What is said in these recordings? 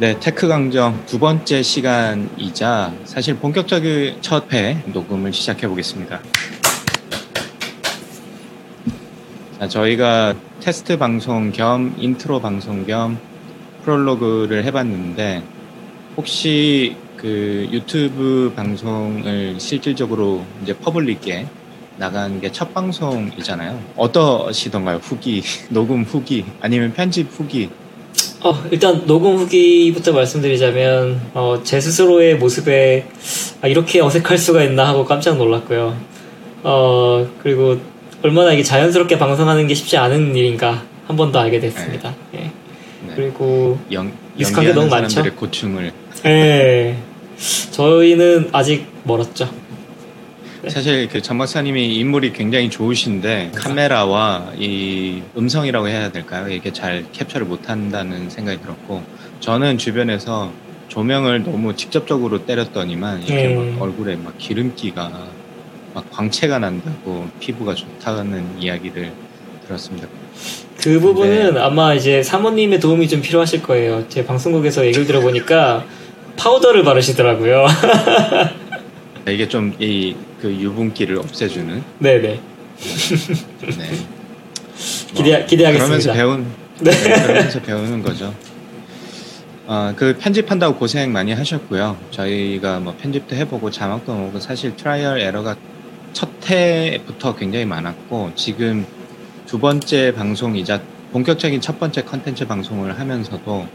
네, 테크 강정 두 번째 시간이자 사실 본격적인 첫 회 녹음을 시작해 보겠습니다. 자, 저희가 테스트 방송 겸 인트로 방송 겸 프롤로그를 해봤는데 혹시 그 유튜브 방송을 실질적으로 이제 public에 나간 게 첫 방송이잖아요. 어떠시던가요? 후기, 녹음 후기, 아니면 편집 후기? 어, 일단 녹음 후기부터 말씀드리자면 어, 제 스스로의 모습에 아, 이렇게 어색할 수가 있나 하고 깜짝 놀랐고요. 어, 그리고 얼마나 이게 자연스럽게 방송하는 게 쉽지 않은 일인가 한 번 더 알게 됐습니다. 네. 예. 네. 그리고 연, 익숙한 게 너무 많죠. 고충을. 네. 저희는 아직 멀었죠. 네. 사실 그 전 박사님이 인물이 굉장히 좋으신데 카메라와 이 음성이라고 해야 될까요? 이게 잘 캡처를 못한다는 생각이 들었고 저는 주변에서 조명을 너무 직접적으로 때렸더니만 이렇게 네. 막 얼굴에 막 기름기가 막 광채가 난다고 피부가 좋다는 이야기를 들었습니다. 그 부분은 네. 아마 이제 사모님의 도움이 좀 필요하실 거예요. 제 방송국에서 얘기를 들어보니까 파우더를 바르시더라고요. 이게 좀 이 그 유분기를 없애주는. 네네. 네. 기대 뭐, 기대하겠습니다. 그러면서 배운. 네. 네. 그러면서 배우는 거죠. 어, 그 편집한다고 고생 많이 하셨고요. 저희가 뭐 편집도 해보고 자막도 넣고 사실 trial error가 첫 회부터 굉장히 많았고 지금 두 번째 방송이자 본격적인 첫 번째 컨텐츠 방송을 하면서도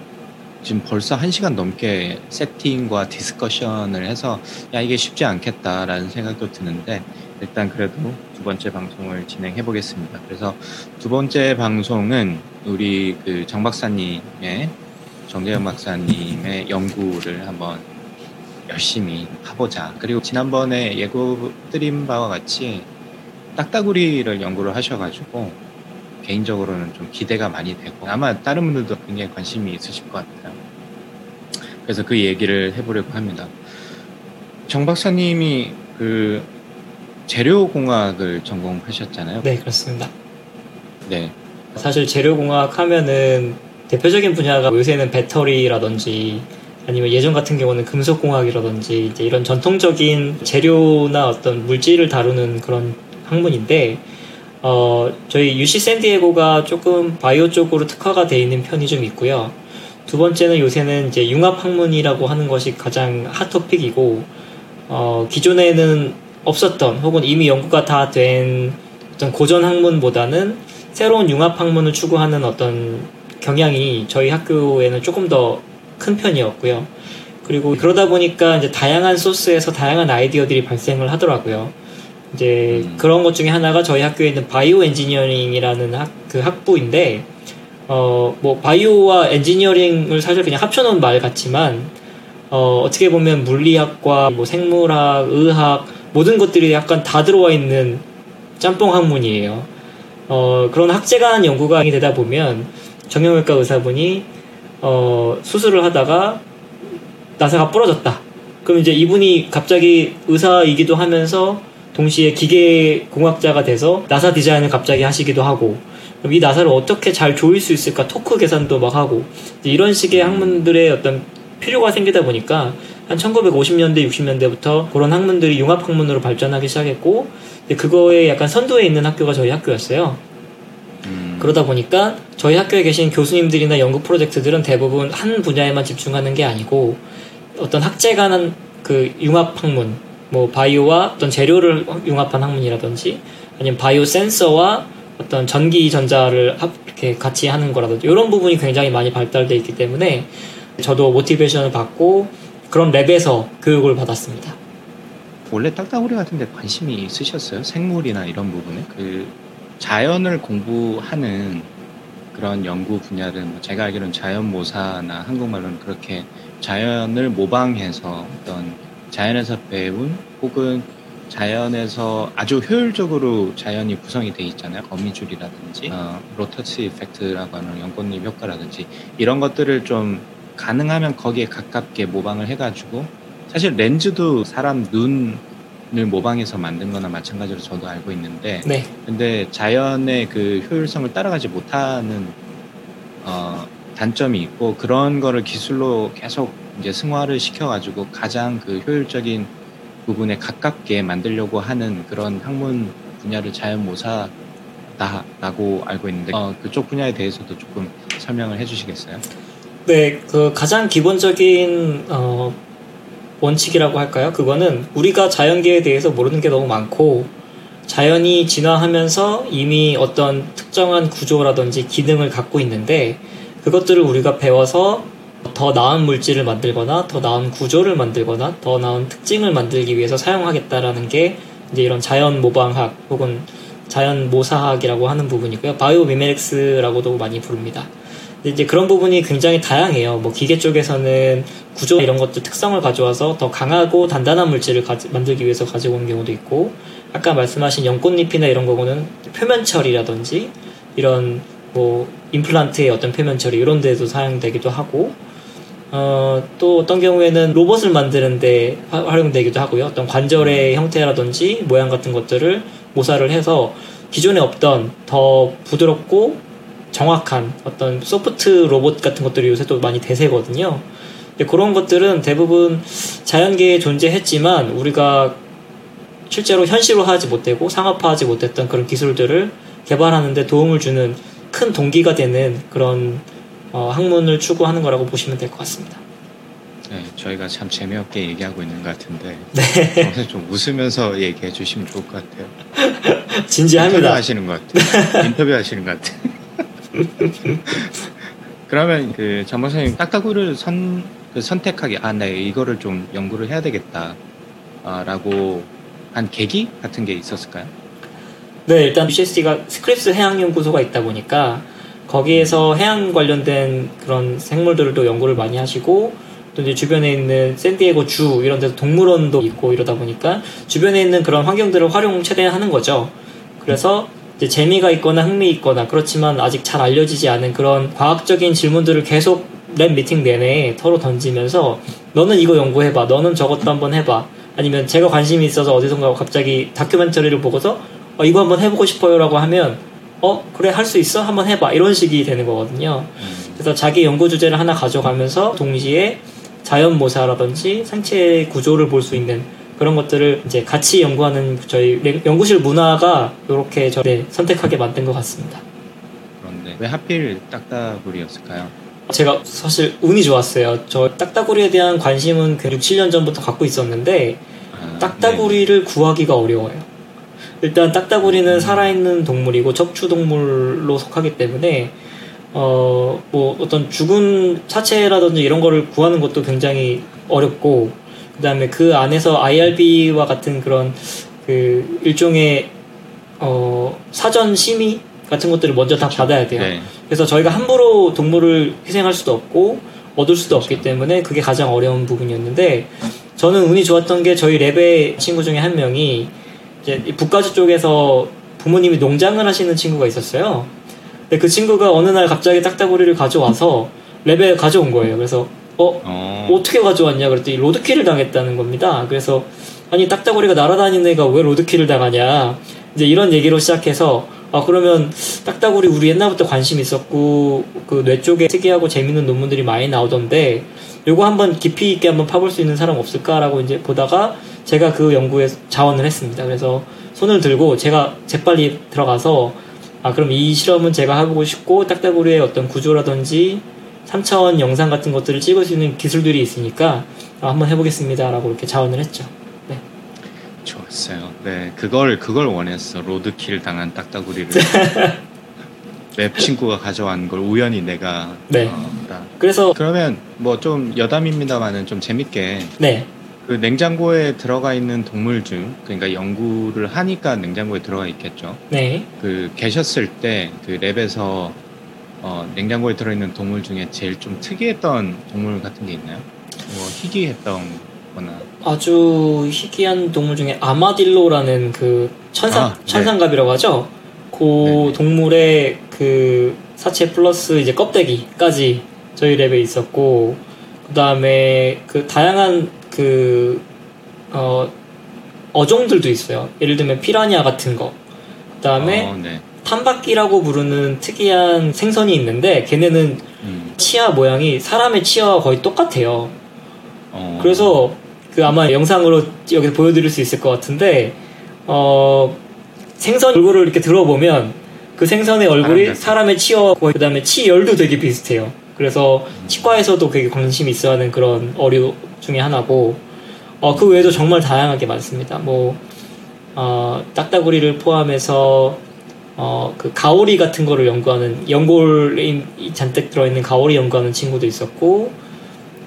지금 벌써 한 시간 넘게 세팅과 discussion을 해서 야 이게 쉽지 않겠다라는 생각도 드는데 일단 그래도 두 번째 방송을 진행해 보겠습니다. 그래서 두 번째 방송은 우리 그 정 박사님의 정재현 박사님의 연구를 한번 열심히 하보자. 그리고 지난번에 예고 드린 바와 같이 딱따구리를 연구를 하셔가지고 개인적으로는 좀 기대가 많이 되고 아마 다른 분들도 굉장히 관심이 있으실 것 같아요. 그래서 그 얘기를 해보려고 합니다. 정 박사님이 그 재료공학을 전공하셨잖아요. 네, 그렇습니다. 네. 사실 재료공학 하면은 대표적인 분야가 요새는 배터리라든지 아니면 예전 같은 경우는 금속공학이라든지 이제 이런 전통적인 재료나 어떤 물질을 다루는 그런 학문인데 어, 저희 UC 샌디에고가 조금 바이오 쪽으로 특화가 돼 있는 편이 좀 있고요. 두 번째는 요새는 이제 융합 학문이라고 하는 것이 가장 핫 토픽이고 어, 기존에는 없었던 혹은 이미 연구가 다 된 어떤 고전 학문보다는 새로운 융합 학문을 추구하는 어떤 경향이 저희 학교에는 조금 더 큰 편이었고요. 그리고 그러다 보니까 이제 다양한 소스에서 다양한 아이디어들이 발생을 하더라고요. 이제 음. 그런 것 중에 하나가 저희 학교에 있는 bioengineering이라는 학, 그 학부인데 어, 뭐, 바이오와 엔지니어링을 사실 그냥 합쳐놓은 말 같지만, 어, 어떻게 보면 물리학과 뭐 생물학, 의학, 모든 것들이 약간 다 들어와 있는 짬뽕 학문이에요. 어, 그런 학제간 연구가 되다 보면, 정형외과 의사분이, 어, 수술을 하다가 나사가 부러졌다. 그럼 이제 이분이 갑자기 의사이기도 하면서 동시에 기계 공학자가 돼서 나사 디자인을 갑자기 하시기도 하고, 이 나사를 어떻게 잘 조일 수 있을까 토크 계산도 막 하고 이런 식의 학문들의 어떤 필요가 생기다 보니까 한 1950년대 60년대부터 그런 학문들이 융합 학문으로 발전하기 시작했고 그거에 약간 선두에 있는 학교가 저희 학교였어요. 음. 그러다 보니까 저희 학교에 계신 교수님들이나 연구 프로젝트들은 대부분 한 분야에만 집중하는 게 아니고 어떤 학제 간한 그 융합 학문, 뭐 바이오와 어떤 재료를 융합한 학문이라든지 아니면 바이오 센서와 어떤 전기 전자를 이렇게 같이 하는 거라든지 이런 부분이 굉장히 많이 발달돼 있기 때문에 저도 모티베이션을 받고 그런 랩에서 교육을 받았습니다. 원래 딱따구리 같은데 관심이 있으셨어요? 생물이나 이런 부분에 그 자연을 공부하는 그런 연구 분야는 뭐 제가 알기로는 자연모사나 한국말로는 그렇게 자연을 모방해서 어떤 자연에서 배운 혹은 자연에서 아주 효율적으로 자연이 구성이 돼 있잖아요. 거미줄이라든지 어, 로터스 이펙트라고 하는 연꽃잎 효과라든지 이런 것들을 좀 가능하면 거기에 가깝게 모방을 해가지고 사실 렌즈도 사람 눈을 모방해서 만든 거나 마찬가지로 저도 알고 있는데 네. 근데 자연의 그 효율성을 따라가지 못하는 어, 단점이 있고 그런 거를 기술로 계속 이제 승화를 시켜가지고 가장 그 효율적인 부분에 가깝게 만들려고 하는 그런 학문 분야를 자연모사다라고 알고 있는데 어, 그쪽 분야에 대해서도 조금 설명을 해주시겠어요? 네, 그 가장 기본적인 어, 원칙이라고 할까요? 그거는 우리가 자연계에 대해서 모르는 게 너무 많고 자연이 진화하면서 이미 어떤 특정한 구조라든지 기능을 갖고 있는데 그것들을 우리가 배워서 더 나은 물질을 만들거나 더 나은 구조를 만들거나 더 나은 특징을 만들기 위해서 사용하겠다라는 게 이제 이런 자연 모방학 혹은 자연 모사학이라고 하는 부분이고요. 바이오 미메렉스라고도 많이 부릅니다. 이제 그런 부분이 굉장히 다양해요. 뭐 기계 쪽에서는 구조 이런 것도 특성을 가져와서 더 강하고 단단한 물질을 가지, 만들기 위해서 가지고 온 경우도 있고 아까 말씀하신 연꽃잎이나 이런 거는 표면 처리라든지 이런 뭐 임플란트의 어떤 표면 처리 이런 데도 사용되기도 하고 어, 또 어떤 경우에는 로봇을 만드는데 활용되기도 하고요. 어떤 관절의 형태라든지 모양 같은 것들을 모사를 해서 기존에 없던 더 부드럽고 정확한 어떤 소프트 로봇 같은 것들이 요새 또 많이 대세거든요. 그런 것들은 대부분 자연계에 존재했지만 우리가 실제로 현실화하지 못되고 상업화하지 못했던 그런 기술들을 개발하는데 도움을 주는 큰 동기가 되는 그런 어, 학문을 추구하는 거라고 보시면 될 것 같습니다. 네, 저희가 참 재미없게 얘기하고 있는 것 같은데 네. 좀 웃으면서 얘기해 주시면 좋을 것 같아요. 진지합니다. 인터뷰 하시는 것 같아요. 인터뷰 하시는 것 같아요. 그러면 그 전문선생님 딱따구를 선, 그 선택하기 아, 네, 이거를 좀 연구를 해야 되겠다. 아, 라고 한 계기 같은 게 있었을까요? 네, 일단 UCSD가 스크립스 해양연구소가 있다 보니까 거기에서 해양 관련된 그런 생물들도 연구를 많이 하시고 또 이제 주변에 있는 샌디에고 주 이런 데서 동물원도 있고 이러다 보니까 주변에 있는 그런 환경들을 활용 최대한 하는 거죠. 그래서 이제 재미가 있거나 흥미 있거나 그렇지만 아직 잘 알려지지 않은 그런 과학적인 질문들을 계속 랩 미팅 내내 서로 던지면서 너는 이거 연구해봐, 너는 저것도 한번 해봐. 아니면 제가 관심이 있어서 어디선가 갑자기 다큐멘터리를 보고서 어, 이거 한번 해보고 싶어요라고 하면 어 그래 할 수 있어 한번 해봐 이런 식이 되는 거거든요. 그래서 자기 연구 주제를 하나 가져가면서 동시에 자연 모사라든지 생체 구조를 볼 수 있는 그런 것들을 이제 같이 연구하는 저희 연구실 문화가 이렇게 저 네, 선택하게 만든 것 같습니다. 그런데 왜 하필 딱따구리였을까요? 제가 사실 운이 좋았어요. 저 딱따구리에 대한 관심은 6, 7년 전부터 갖고 있었는데 아, 딱따구리를 네. 구하기가 어려워요. 일단 딱따구리는 음. 살아있는 동물이고 척추 동물로 속하기 때문에 어, 뭐 어떤 죽은 사체라든지 이런 거를 구하는 것도 굉장히 어렵고 그 다음에 그 안에서 IRB와 같은 그런 그 일종의 어, 사전 심의 같은 것들을 먼저 다 그렇죠. 받아야 돼요. 네. 그래서 저희가 함부로 동물을 희생할 수도 없고 얻을 수도 그렇죠. 없기 때문에 그게 가장 어려운 부분이었는데 저는 운이 좋았던 게 저희 랩의 친구 중에 한 명이 이제 북가주 쪽에서 부모님이 농장을 하시는 친구가 있었어요. 근데 그 친구가 어느 날 갑자기 딱따구리를 가져와서 랩에 가져온 거예요. 그래서 어, 어. 어떻게 가져왔냐 그랬더니 로드킬을 당했다는 겁니다. 그래서 아니 딱따구리가 날아다니는 애가 왜 로드킬을 당하냐 이제 이런 얘기로 시작해서 아 그러면 딱따구리 우리 옛날부터 관심 있었고 그 뇌 쪽에 특이하고 재밌는 논문들이 많이 나오던데 요거 한번 깊이 있게 한번 파볼 수 있는 사람 없을까라고 이제 보다가 제가 그 연구에 자원을 했습니다. 그래서 손을 들고 제가 재빨리 들어가서 아 그럼 이 실험은 제가 해보고 싶고 딱따구리의 어떤 구조라든지 3차원 영상 같은 것들을 찍을 수 있는 기술들이 있으니까 아, 한번 해보겠습니다라고 이렇게 자원을 했죠. 네. 좋았어요. 네, 그걸 그걸 원했어. 로드킬 당한 딱따구리를. lab 친구가 가져간 걸 우연히 내가 네. 어, 그래서 그러면 뭐 좀 여담입니다만은 좀 재밌게 네. 그 냉장고에 들어가 있는 동물 중 그러니까 연구를 하니까 냉장고에 들어가 있겠죠. 네. 그 계셨을 때 그 lab에서 어, 냉장고에 들어있는 동물 중에 제일 좀 특이했던 동물 같은 게 있나요? 뭐 희귀했던 거나 아주 희귀한 동물 중에 아마딜로라는 그 천상 아, 네. 천상갑이라고 하죠. 그 네. 동물의 그 사체 플러스 이제 껍데기까지 저희 랩에 있었고 그 다음에 그 다양한 그, 어, 어종들도 있어요. 예를 들면 피라냐 같은 거. 그 다음에 어, 네. 탄바퀴라고 부르는 특이한 생선이 있는데 걔네는 음. 치아 모양이 사람의 치아와 거의 똑같아요. 어. 그래서 그 아마 영상으로 여기 보여드릴 수 있을 것 같은데 어 생선 얼굴을 이렇게 들어보면 그 생선의 얼굴이 사람 사람의 거의 그다음에 치열도 되게 비슷해요. 그래서 치과에서도 되게 관심 있어 하는 그런 어류 중에 하나고 어 그 외에도 정말 다양하게 많습니다. 뭐 어, 딱따구리를 포함해서 어, 그 가오리 같은 거를 연구하는 연골이 잔뜩 들어있는 가오리 연구하는 친구도 있었고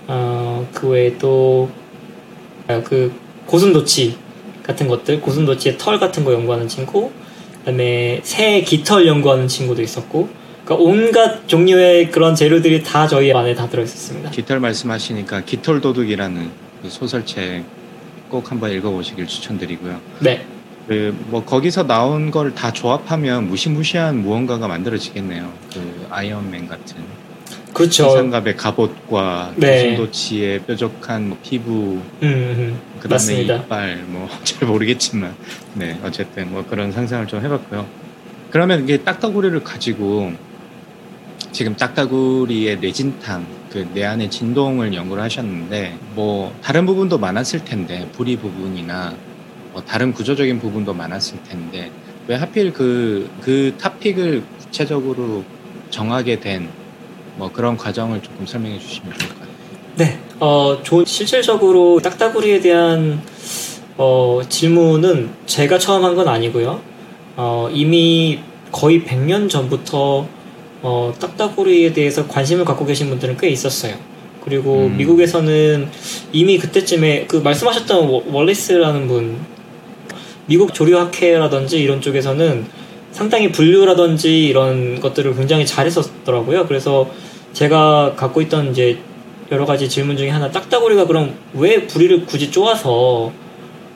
어, 그 외에 또그 고슴도치 같은 것들 고슴도치의 털 같은 거 연구하는 친구 그다음에 새 깃털 연구하는 친구도 있었고 그러니까 온갖 종류의 그런 재료들이 다 저희 안에 다 들어있었습니다. 깃털 말씀하시니까 깃털 도둑이라는 그 소설책 꼭 한번 읽어보시길 추천드리고요. 네, 그 뭐 거기서 나온 걸 다 조합하면 무시무시한 무언가가 만들어지겠네요. 그 아이언맨 같은 그렇죠. 세상갑의 갑옷과 네. 고슴도치의 뾰족한 뭐 피부, 음, 음, 그다음에 맞습니다. 이빨 뭐 잘 모르겠지만 네 어쨌든 뭐 그런 상상을 좀 해봤고요. 그러면 이게 딱따구리를 가지고 지금 딱따구리의 뇌진탕 그 뇌 안의 진동을 연구를 하셨는데 뭐 다른 부분도 많았을 텐데 부리 부분이나 뭐 다른 구조적인 부분도 많았을 텐데 왜 하필 그그 타픽을 구체적으로 정하게 된 뭐 그런 과정을 조금 설명해 주시면 좋을 것 같아요. 네, 어, 조, 실질적으로 딱따구리에 대한 어, 질문은 제가 처음 한 건 아니고요. 어, 이미 거의 100년 전부터 어, 딱따구리에 대해서 관심을 갖고 계신 분들은 꽤 있었어요. 그리고 음. 미국에서는 이미 그때쯤에 그 말씀하셨던 워- 월리스라는 분, 미국 조류학회라든지 이런 쪽에서는 상당히 분류라든지 이런 것들을 굉장히 잘했었더라고요. 그래서 제가 갖고 있던 이제 여러 가지 질문 중에 하나 딱따구리가 그럼 왜 부리를 굳이 쪼아서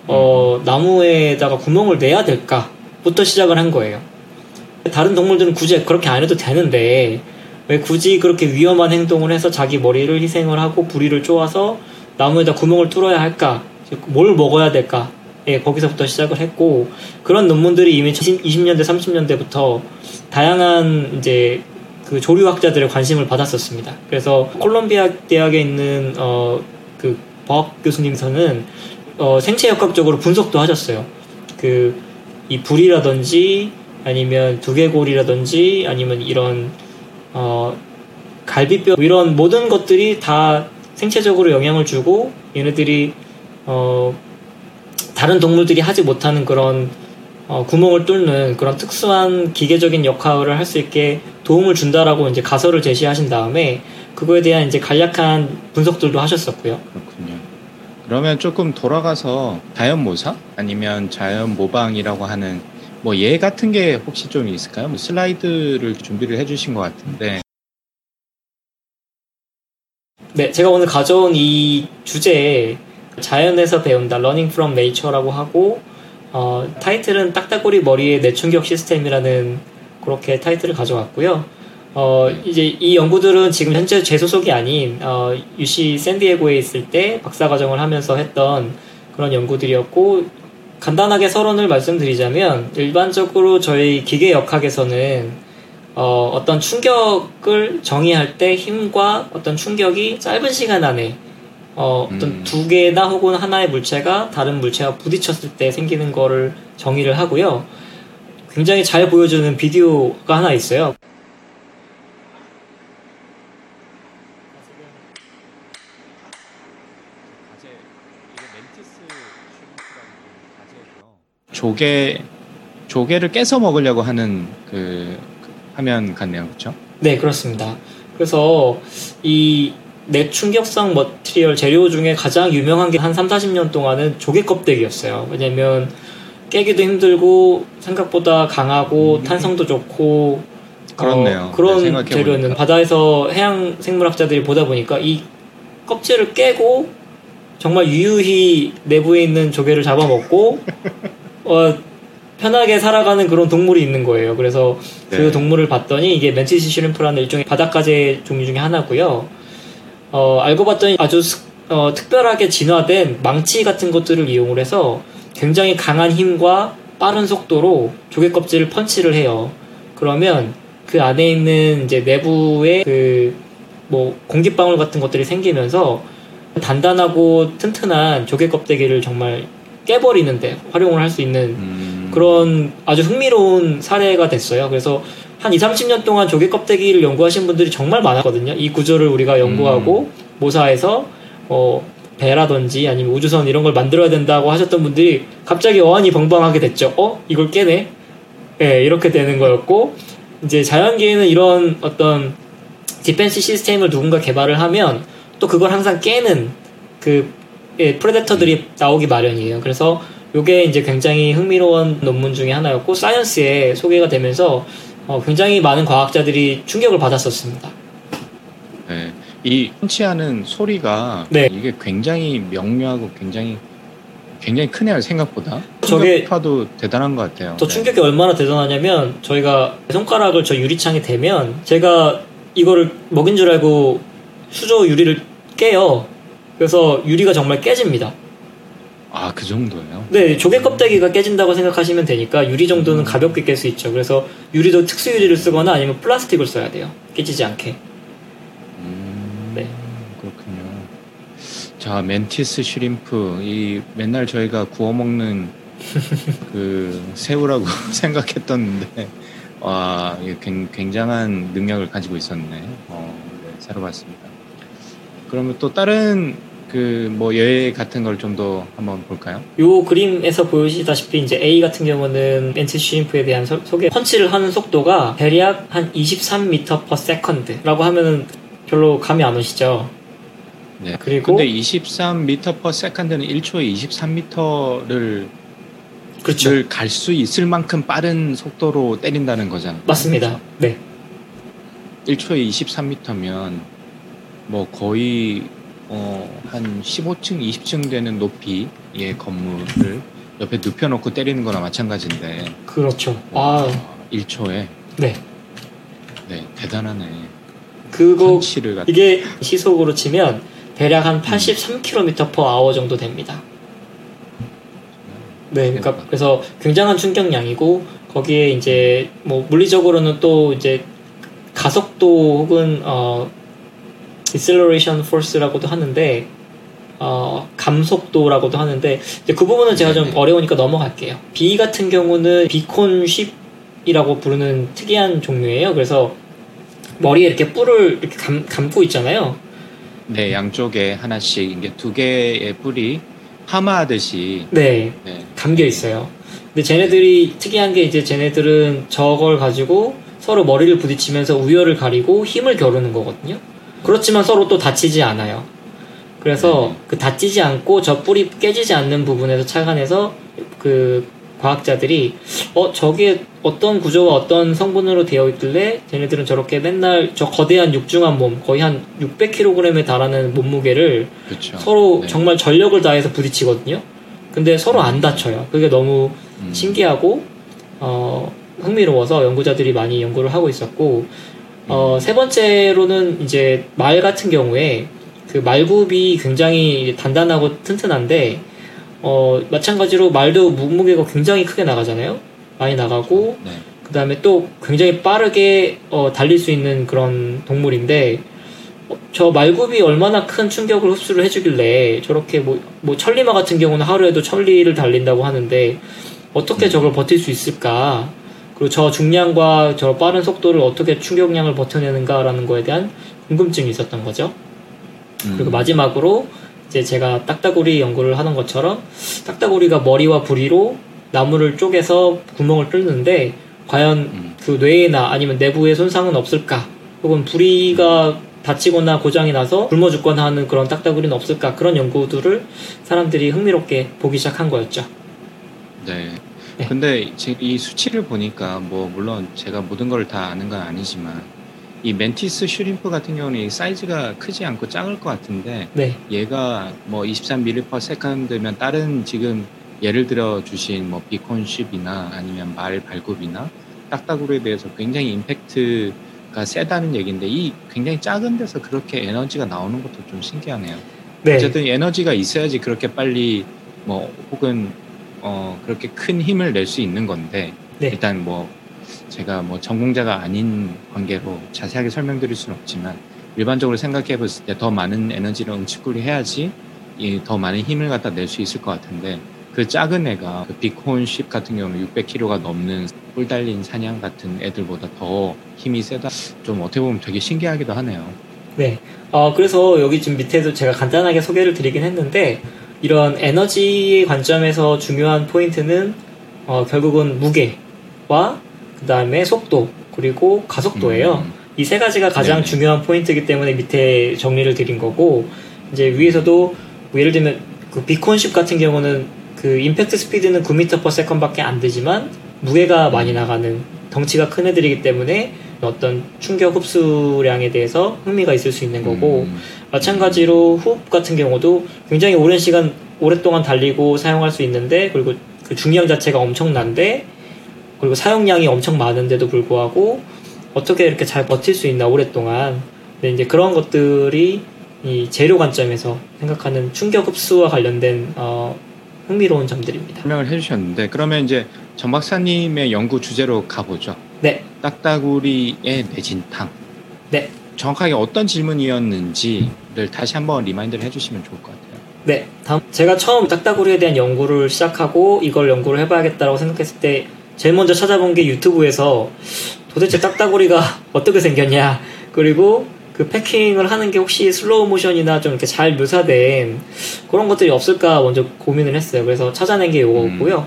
어, 나무에다가 구멍을 내야 될까부터 시작을 한 거예요. 다른 동물들은 굳이 그렇게 안 해도 되는데 왜 굳이 그렇게 위험한 행동을 해서 자기 머리를 희생을 하고 부리를 쪼아서 나무에다 구멍을 뚫어야 할까? 뭘 먹어야 될까? 예, 거기서부터 시작을 했고 그런 논문들이 이미 20년대, 30년대부터 다양한 이제 그 조류학자들의 관심을 받았었습니다. 그래서 콜롬비아 대학에 있는 어, 그 버학 교수님께서는 어, 생체 역학적으로 분석도 하셨어요. 그 이 불이라든지 아니면 두개골이라든지 아니면 이런 어, 갈비뼈 이런 모든 것들이 다 생체적으로 영향을 주고 얘네들이 어, 다른 동물들이 하지 못하는 그런 어, 구멍을 뚫는 그런 특수한 기계적인 역할을 할 수 있게 도움을 준다라고 이제 가설을 제시하신 다음에 그거에 대한 이제 간략한 분석들도 하셨었고요. 그렇군요. 그러면 조금 돌아가서 자연 모사 아니면 자연 모방이라고 하는 뭐 예 같은 게 혹시 좀 있을까요? 뭐 슬라이드를 준비를 해주신 것 같은데 네, 제가 오늘 가져온 이 주제에 자연에서 배운다, Learning from Nature라고 하고 어, 타이틀은 딱따구리 머리의 내충격 시스템이라는 그렇게 타이틀을 가져왔고요. 어, 이제 이 연구들은 지금 현재 제 소속이 아닌 어, UC 샌디에고에 있을 때 박사 과정을 하면서 했던 그런 연구들이었고 간단하게 서론을 말씀드리자면 일반적으로 저희 기계 역학에서는 어, 어떤 충격을 정의할 때 힘과 어떤 충격이 짧은 시간 안에 어, 어떤 음. 두 개나 혹은 하나의 물체가 다른 물체와 부딪혔을 때 생기는 거를 정의를 하고요. 굉장히 잘 보여주는 비디오가 하나 있어요. 조개 조개를 깨서 먹으려고 하는 그, 그 화면 같네요, 그렇죠? 네, 그렇습니다. 그래서 이 내충격성 머티리얼 재료 중에 가장 유명한 게 한 3, 40년 동안은 조개 껍데기였어요. 왜냐면 깨기도 힘들고 생각보다 강하고 탄성도 좋고 그렇네요. 어, 그런 네. 재료는 바다에서 해양 생물학자들이 보다 보니까 이 껍질을 깨고 정말 유유히 내부에 있는 조개를 잡아먹고 어, 편하게 살아가는 그런 동물이 있는 거예요. 그래서 그 네. 동물을 봤더니 이게 mantis shrimp라는 일종의 바닷가재 종류 중에 하나고요. 어, 알고 봤더니 아주 스- 어, 특별하게 진화된 망치 같은 것들을 이용을 해서 굉장히 강한 힘과 빠른 속도로 조개 껍질을 펀치를 해요. 그러면 그 안에 있는 이제 내부의 그뭐 공기방울 같은 것들이 생기면서 단단하고 튼튼한 조개 껍데기를 정말 깨버리는데 활용을 할 수 있는 음. 그런 아주 흥미로운 사례가 됐어요. 그래서 한 2, 30년 동안 조개 껍데기를 연구하신 분들이 정말 많았거든요. 이 구조를 우리가 연구하고 모사해서 어, 배라든지 아니면 우주선 이런 걸 만들어야 된다고 하셨던 분들이 갑자기 어안이 벙벙하게 됐죠. 어? 이걸 깨네? 예, 이렇게 되는 거였고 이제 자연계에는 이런 어떤 defense system을 누군가 개발을 하면 또 그걸 항상 깨는 그 예, predator들이 나오기 마련이에요. 그래서 이게 이제 굉장히 흥미로운 논문 중에 하나였고 사이언스에 소개가 되면서 어, 굉장히 많은 과학자들이 충격을 받았었습니다. 네. 이 펀치하는 소리가 네. 이게 굉장히 명료하고 굉장히 굉장히 크네요 생각보다. 저게- 충격파도 대단한 것 같아요. 더 네. 충격이 얼마나 대단하냐면 저희가 손가락을 저 유리창에 대면 제가 이거를 먹인 줄 알고 수조 유리를 깨요. 그래서 유리가 정말 깨집니다. 아, 그 정도예요? 네, 조개 껍데기가 깨진다고 생각하시면 되니까 유리 정도는 가볍게 깰 수 있죠. 그래서 유리도 특수 유리를 쓰거나 아니면 플라스틱을 써야 돼요. 깨지지 않게. 음, 네. 그렇군요. 자, mantis shrimp. 이 맨날 저희가 구워 먹는 그 새우라고 생각했던데, 와, 굉- 굉장한 능력을 가지고 있었네. 어, 네, 새로 봤습니다. 그러면 또 다른 그뭐 예외 같은 걸 좀 더 한번 볼까요? 요 그림에서 보시다시피 이제 A 같은 경우는 멘티 슈림프에 대한 소, 개 펀치를 하는 속도가 대략 한 23m per second라고 하면은 별로 감이 안 오시죠. 네. 그리고 근데 23m per second는 1초에 23m를 그렇죠. 갈수 있을 만큼 빠른 속도로 때린다는 거잖아요. 맞습니다. 네. 1초에 23m면 뭐 거의 어, 한 15층, 20층 되는 높이의 건물을 옆에 눕혀놓고 때리는 거나 마찬가지인데 그렇죠. 아, 1초에 네. 네 대단하네. 그거 이게 시속으로 치면 대략 한 83km per hour 정도 됩니다. 네, 그러니까 대박. 그래서 굉장한 충격량이고 거기에 이제 뭐 물리적으로는 또 이제 가속도 혹은 어 deceleration force라고도 하는데 어 감속도라고도 하는데 그 부분은 제가 좀 네네. 어려우니까 넘어갈게요. B 같은 경우는 비콘 쉽이라고 부르는 특이한 종류예요. 그래서 머리에 이렇게 뿔을 이렇게 감, 감고 있잖아요. 네 양쪽에 하나씩 이게 두 개의 뿔이 하마하듯이 네, 네. 감겨 있어요. 근데 쟤네들이 특이한 게 이제 쟤네들은 저걸 가지고 서로 머리를 부딪히면서 우열을 가리고 힘을 겨루는 거거든요. 그렇지만 서로 또 다치지 않아요. 그래서 네. 그 다치지 않고 저 뿔이 깨지지 않는 부분에서 착안해서 그 과학자들이 어 저게 어떤 구조와 어떤 성분으로 되어 있길래 쟤네들은 저렇게 맨날 저 거대한 육중한 몸 거의 한 600kg에 달하는 몸무게를 그렇죠. 서로 네. 정말 전력을 다해서 부딪히거든요. 근데 서로 안 다쳐요. 그게 너무 음. 신기하고 어, 흥미로워서 연구자들이 많이 연구를 하고 있었고 어, 세 번째로는 이제 말 같은 경우에 그 말굽이 굉장히 단단하고 튼튼한데 어, 마찬가지로 말도 몸무게가 굉장히 크게 나가잖아요. 많이 나가고 네. 그 다음에 또 굉장히 빠르게 어, 달릴 수 있는 그런 동물인데 어, 저 말굽이 얼마나 큰 충격을 흡수를 해주길래 저렇게 뭐, 뭐 천리마 같은 경우는 하루에도 천리를 달린다고 하는데 어떻게 저걸 버틸 수 있을까 그리고 저 중량과 저 빠른 속도를 어떻게 충격량을 버텨내는가라는 거에 대한 궁금증이 있었던 거죠. 음. 그리고 마지막으로 이제 제가 딱따구리 연구를 하는 것처럼 딱따구리가 머리와 부리로 나무를 쪼개서 구멍을 뚫는데 과연 음. 그 뇌나 아니면 내부에 손상은 없을까? 혹은 부리가 다치거나 고장이 나서 굶어 죽거나 하는 그런 딱따구리는 없을까? 그런 연구들을 사람들이 흥미롭게 보기 시작한 거였죠. 네. 네. 근데 제- 이 수치를 보니까 뭐 물론 제가 모든 걸 다 아는 건 아니지만 이 멘티스 슈림프 같은 경우는 이 사이즈가 크지 않고 작을 것 같은데 네, 얘가 뭐 23ms면 다른 지금 예를 들어 주신 뭐 비콘쉽이나 아니면 말 발굽이나 딱따구리에 대해서 굉장히 임팩트가 세다는 얘기인데 이 굉장히 작은 데서 그렇게 에너지가 나오는 것도 좀 신기하네요. 네, 어쨌든 에너지가 있어야지 그렇게 빨리 뭐 혹은 어 그렇게 큰 힘을 낼 수 있는 건데 네. 일단 뭐 제가 뭐 전공자가 아닌 관계로 자세하게 설명드릴 수는 없지만 일반적으로 생각해 봤을 때 더 많은 에너지를 응축을 해야지 이더 많은 힘을 갖다 낼 수 있을 것 같은데 그 작은 애가 그 비콘 쉽 같은 경우는 600kg가 넘는 뿔 달린 사냥 같은 애들보다 더 힘이 세다. 좀 어떻게 보면 되게 신기하기도 하네요. 네. 어, 그래서 여기 지금 밑에도 제가 간단하게 소개를 드리긴 했는데, 이런 에너지 관점에서 중요한 포인트는, 어, 결국은 무게와, 그 다음에 속도, 그리고 가속도예요. 음, 이세 가지가 가장 네네. 중요한 포인트이기 때문에 밑에 정리를 드린 거고, 이제 위에서도, 뭐 예를 들면, 그 비콘십 같은 경우는 그 임팩트 스피드는 9m/s 밖에 안 되지만, 무게가 많이 나가는 덩치가 큰 애들이기 때문에 어떤 충격 흡수량에 대해서 흥미가 있을 수 있는 거고, 음, 마찬가지로 호흡 같은 경우도 굉장히 오랜 시간 오랫동안 달리고 사용할 수 있는데 그리고 그 중량 자체가 엄청난데 그리고 사용량이 엄청 많은데도 불구하고 어떻게 이렇게 잘 버틸 수 있나 오랫동안 근데 이제 그런 것들이 이 재료 관점에서 생각하는 충격 흡수와 관련된 어, 흥미로운 점들입니다. 설명을 해주셨는데 그러면 이제 정 박사님의 연구 주제로 가보죠. 네, 딱따구리의 뇌진탕. 네. 정확하게 어떤 질문이었는지를 다시 한번 remind를 해주시면 좋을 것 같아요. 네, 다음 제가 처음 딱따구리에 대한 연구를 시작하고 이걸 연구를 해봐야겠다라고 생각했을 때 제일 먼저 찾아본 게 유튜브에서 도대체 딱따구리가 어떻게 생겼냐 그리고 그 pecking을 하는 게 혹시 슬로우 모션이나 좀 이렇게 잘 묘사된 그런 것들이 없을까 먼저 고민을 했어요. 그래서 찾아낸 게 이거고요.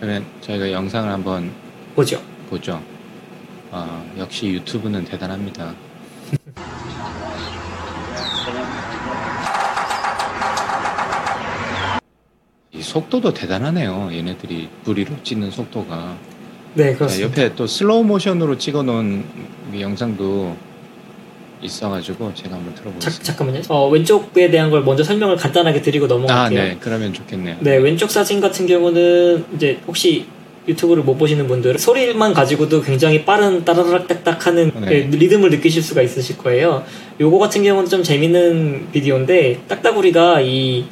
그러면 저희가 영상을 한번 보죠. 보죠. 아, 역시 유튜브는 대단합니다. 속도도 대단하네요. 얘네들이 부리로 찍는 속도가. 네, 네, 그렇습니다. 옆에 또 슬로우 모션으로 찍어놓은 이 영상도 있어가지고 제가 한번 자, 들어보겠습니다. 잠깐만요. 어, 왼쪽에 대한 걸 먼저 설명을 간단하게 드리고 아, 넘어갈게요. 네, 그러면 좋겠네요. 네, 왼쪽 사진 같은 경우는 이제 혹시 유튜브를 못 보시는 분들은 소리만 가지고도 굉장히 빠른 따라락 딱딱 하는 네. 그 리듬을 느끼실 수가 있으실 거예요. 요거 같은 경우는 좀 재밌는 비디오인데 딱따구리가 이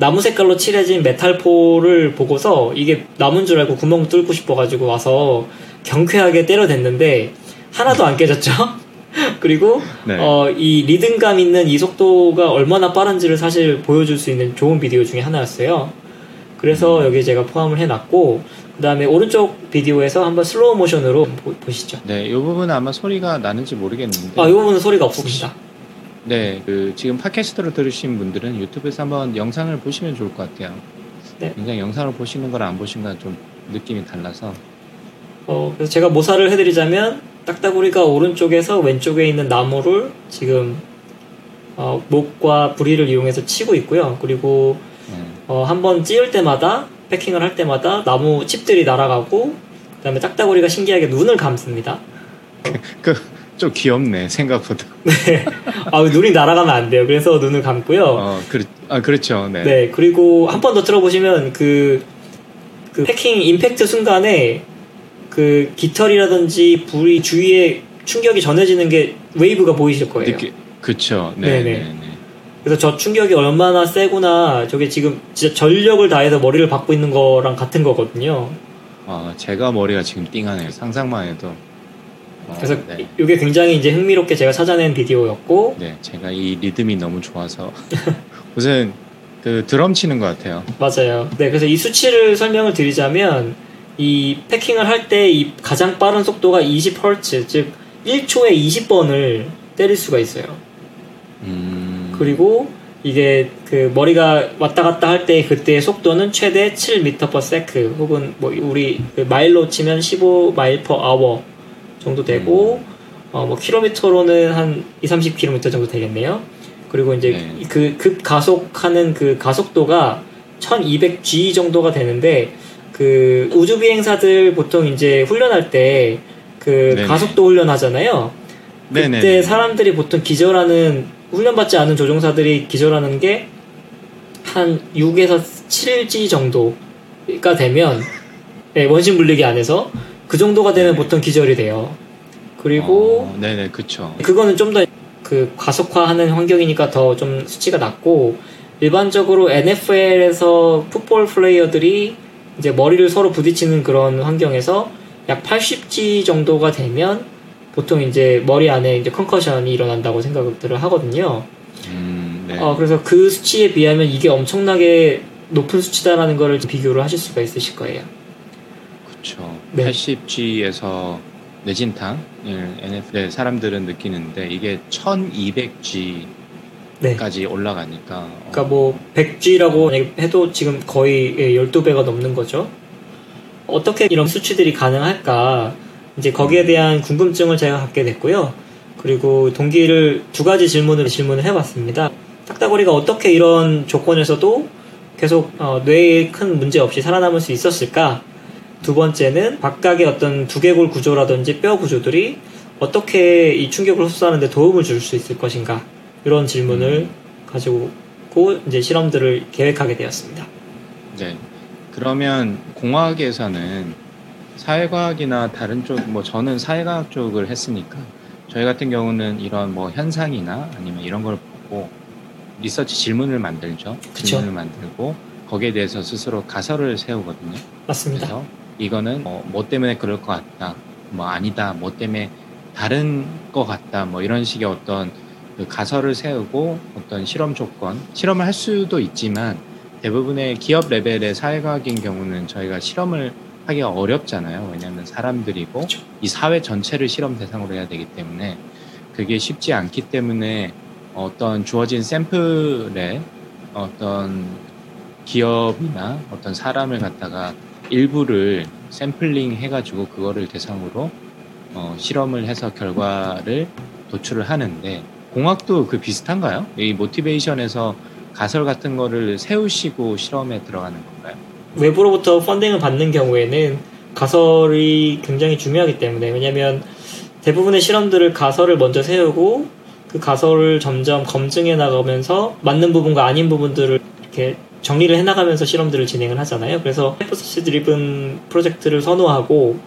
나무 색깔로 칠해진 메탈포를 보고서 이게 나무인 줄 알고 구멍 뚫고 싶어가지고 와서 경쾌하게 때려댔는데 하나도 안 깨졌죠. 그리고 네. 어, 이 리듬감 있는 이 속도가 얼마나 빠른지를 사실 보여줄 수 있는 좋은 비디오 중에 하나였어요. 그래서 여기 제가 포함을 해놨고, 그 다음에 오른쪽 비디오에서 한번 슬로우 모션으로 보, 보시죠. 네, 이 부분은 아마 소리가 나는지 모르겠는데. 아, 이 부분은 소리가 없습니다. 네, 그 지금 팟캐스트로 들으신 분들은 유튜브에서 한번 영상을 보시면 좋을 것 같아요. 네. 굉장히 영상을 보시는 거랑 안 보시는 거랑 좀 느낌이 달라서. 어, 그래서 제가 모사를 해드리자면, 딱따구리가 오른쪽에서 왼쪽에 있는 나무를 지금, 어, 목과 부리를 이용해서 치고 있고요. 그리고 네. 어, 한번 찌을 때마다 패킹을 할 때마다 나무 칩들이 날아가고 그다음에 딱따구리가 신기하게 눈을 감습니다. 그 좀 귀엽네 생각보다. 아 눈이 날아가면 안 돼요. 그래서 눈을 감고요. 어, 그, 아 그렇죠. 네. 네 그리고 한 번 더 들어보시면 그, 그 pecking impact 순간에 그 깃털이라든지 부리 주위에 충격이 전해지는 게 wave가 보이실 거예요. 느끼, 그쵸. 네, 네네. 네, 네. 그래서 저 충격이 얼마나 세구나 저게 지금 진짜 전력을 다해서 머리를 박고 있는 거랑 같은 거거든요. 어, 제가 머리가 지금 띵하네요. 상상만 해도. 어, 그래서 네. 이게 굉장히 이제 흥미롭게 제가 찾아낸 비디오였고 네, 제가 이 리듬이 너무 좋아서 무슨 그 드럼 치는 것 같아요. 맞아요. 네, 그래서 이 수치를 설명을 드리자면 이 패킹을 할 때 이 가장 빠른 속도가 20Hz, 즉 1초에 20번을 때릴 수가 있어요. 음, 그리고 이게 그 머리가 왔다 갔다 할 때 그때의 속도는 최대 7m/s 혹은 뭐 우리 그 마일로 치면 15마일 per hour 정도 되고 어 뭐 킬로미터로는 한 2, 30km 정도 되겠네요. 그리고 이제 네. 그 급 가속하는 그 가속도가 1200g 정도가 되는데 그 우주 비행사들 보통 이제 훈련할 때 그. 가속도 훈련하잖아요. 그때 네네. 사람들이 보통 기절하는 훈련받지 않은 조종사들이 기절하는 게 한 6에서 7G 정도가 되면 네, 원심 물리기 안에서 그 정도가 되면 네네. 보통 기절이 돼요. 그리고 어, 네네, 그쵸. 그거는 좀 더그 가속화하는 환경이니까 더 좀 수치가 낮고 일반적으로 NFL에서 풋볼 플레이어들이 이제 머리를 서로 부딪히는 그런 환경에서 약 80G 정도가 되면 보통 이제 머리 안에 이제 컨커션이 일어난다고 생각들을 하거든요. 음, 네. 어, 그래서 그 수치에 비하면 이게 엄청나게 높은 수치다라는 거를 비교를 하실 수가 있으실 거예요. 그렇죠. 네. 80G에서 내진탕 NFL 사람들은 느끼는데 이게 1200G까지 네. 올라가니까 어, 그러니까 뭐 100G라고 만약에 해도 지금 거의 12배가 넘는 거죠. 어떻게 이런 수치들이 가능할까? 이제 거기에 대한 궁금증을 제가 갖게 됐고요. 그리고 동기를 두 가지 질문을 질문을 해봤습니다. 딱따구리가 어떻게 이런 조건에서도 계속 어, 뇌에 큰 문제 없이 살아남을 수 있었을까? 두 번째는 각각의 어떤 두개골 구조라든지 뼈 구조들이 어떻게 이 충격을 흡수하는 데 도움을 줄 수 있을 것인가? 이런 질문을 가지고 이제 실험들을 계획하게 되었습니다. 네. 그러면 공학에서는 사회과학이나 다른 쪽, 뭐 저는 사회과학 쪽을 했으니까 저희 같은 경우는 이런 뭐 현상이나 아니면 이런 걸 보고 리서치 질문을 만들죠. 그쵸. 질문을 만들고 거기에 대해서 스스로 가설을 세우거든요. 맞습니다. 이거는 뭐, 뭐 때문에 그럴 것 같다. 뭐 아니다. 뭐 때문에 다른 것 같다. 뭐 이런 식의 어떤 그 가설을 세우고 어떤 실험 조건, 실험을 할 수도 있지만 대부분의 기업 레벨의 사회과학인 경우는 저희가 실험을 하기가 어렵잖아요. 왜냐하면 사람들이고 그쵸. 이 사회 전체를 실험 대상으로 해야 되기 때문에 그게 쉽지 않기 때문에 어떤 주어진 샘플에 어떤 기업이나 어떤 사람을 갖다가 일부를 샘플링 해가지고 그거를 대상으로 어, 실험을 해서 결과를 도출을 하는데 공학도 그 비슷한가요? 이 모티베이션에서 가설 같은 거를 세우시고 실험에 들어가는 건가요? 외부로부터 funding을 받는 경우에는 가설이 굉장히 중요하기 때문에 왜냐하면 대부분의 실험들을 가설을 먼저 세우고 그 가설을 점점 검증해 나가면서 맞는 부분과 아닌 부분들을 이렇게 정리를 해 나가면서 실험들을 진행을 하잖아요. 그래서 hypothesis driven project를 선호하고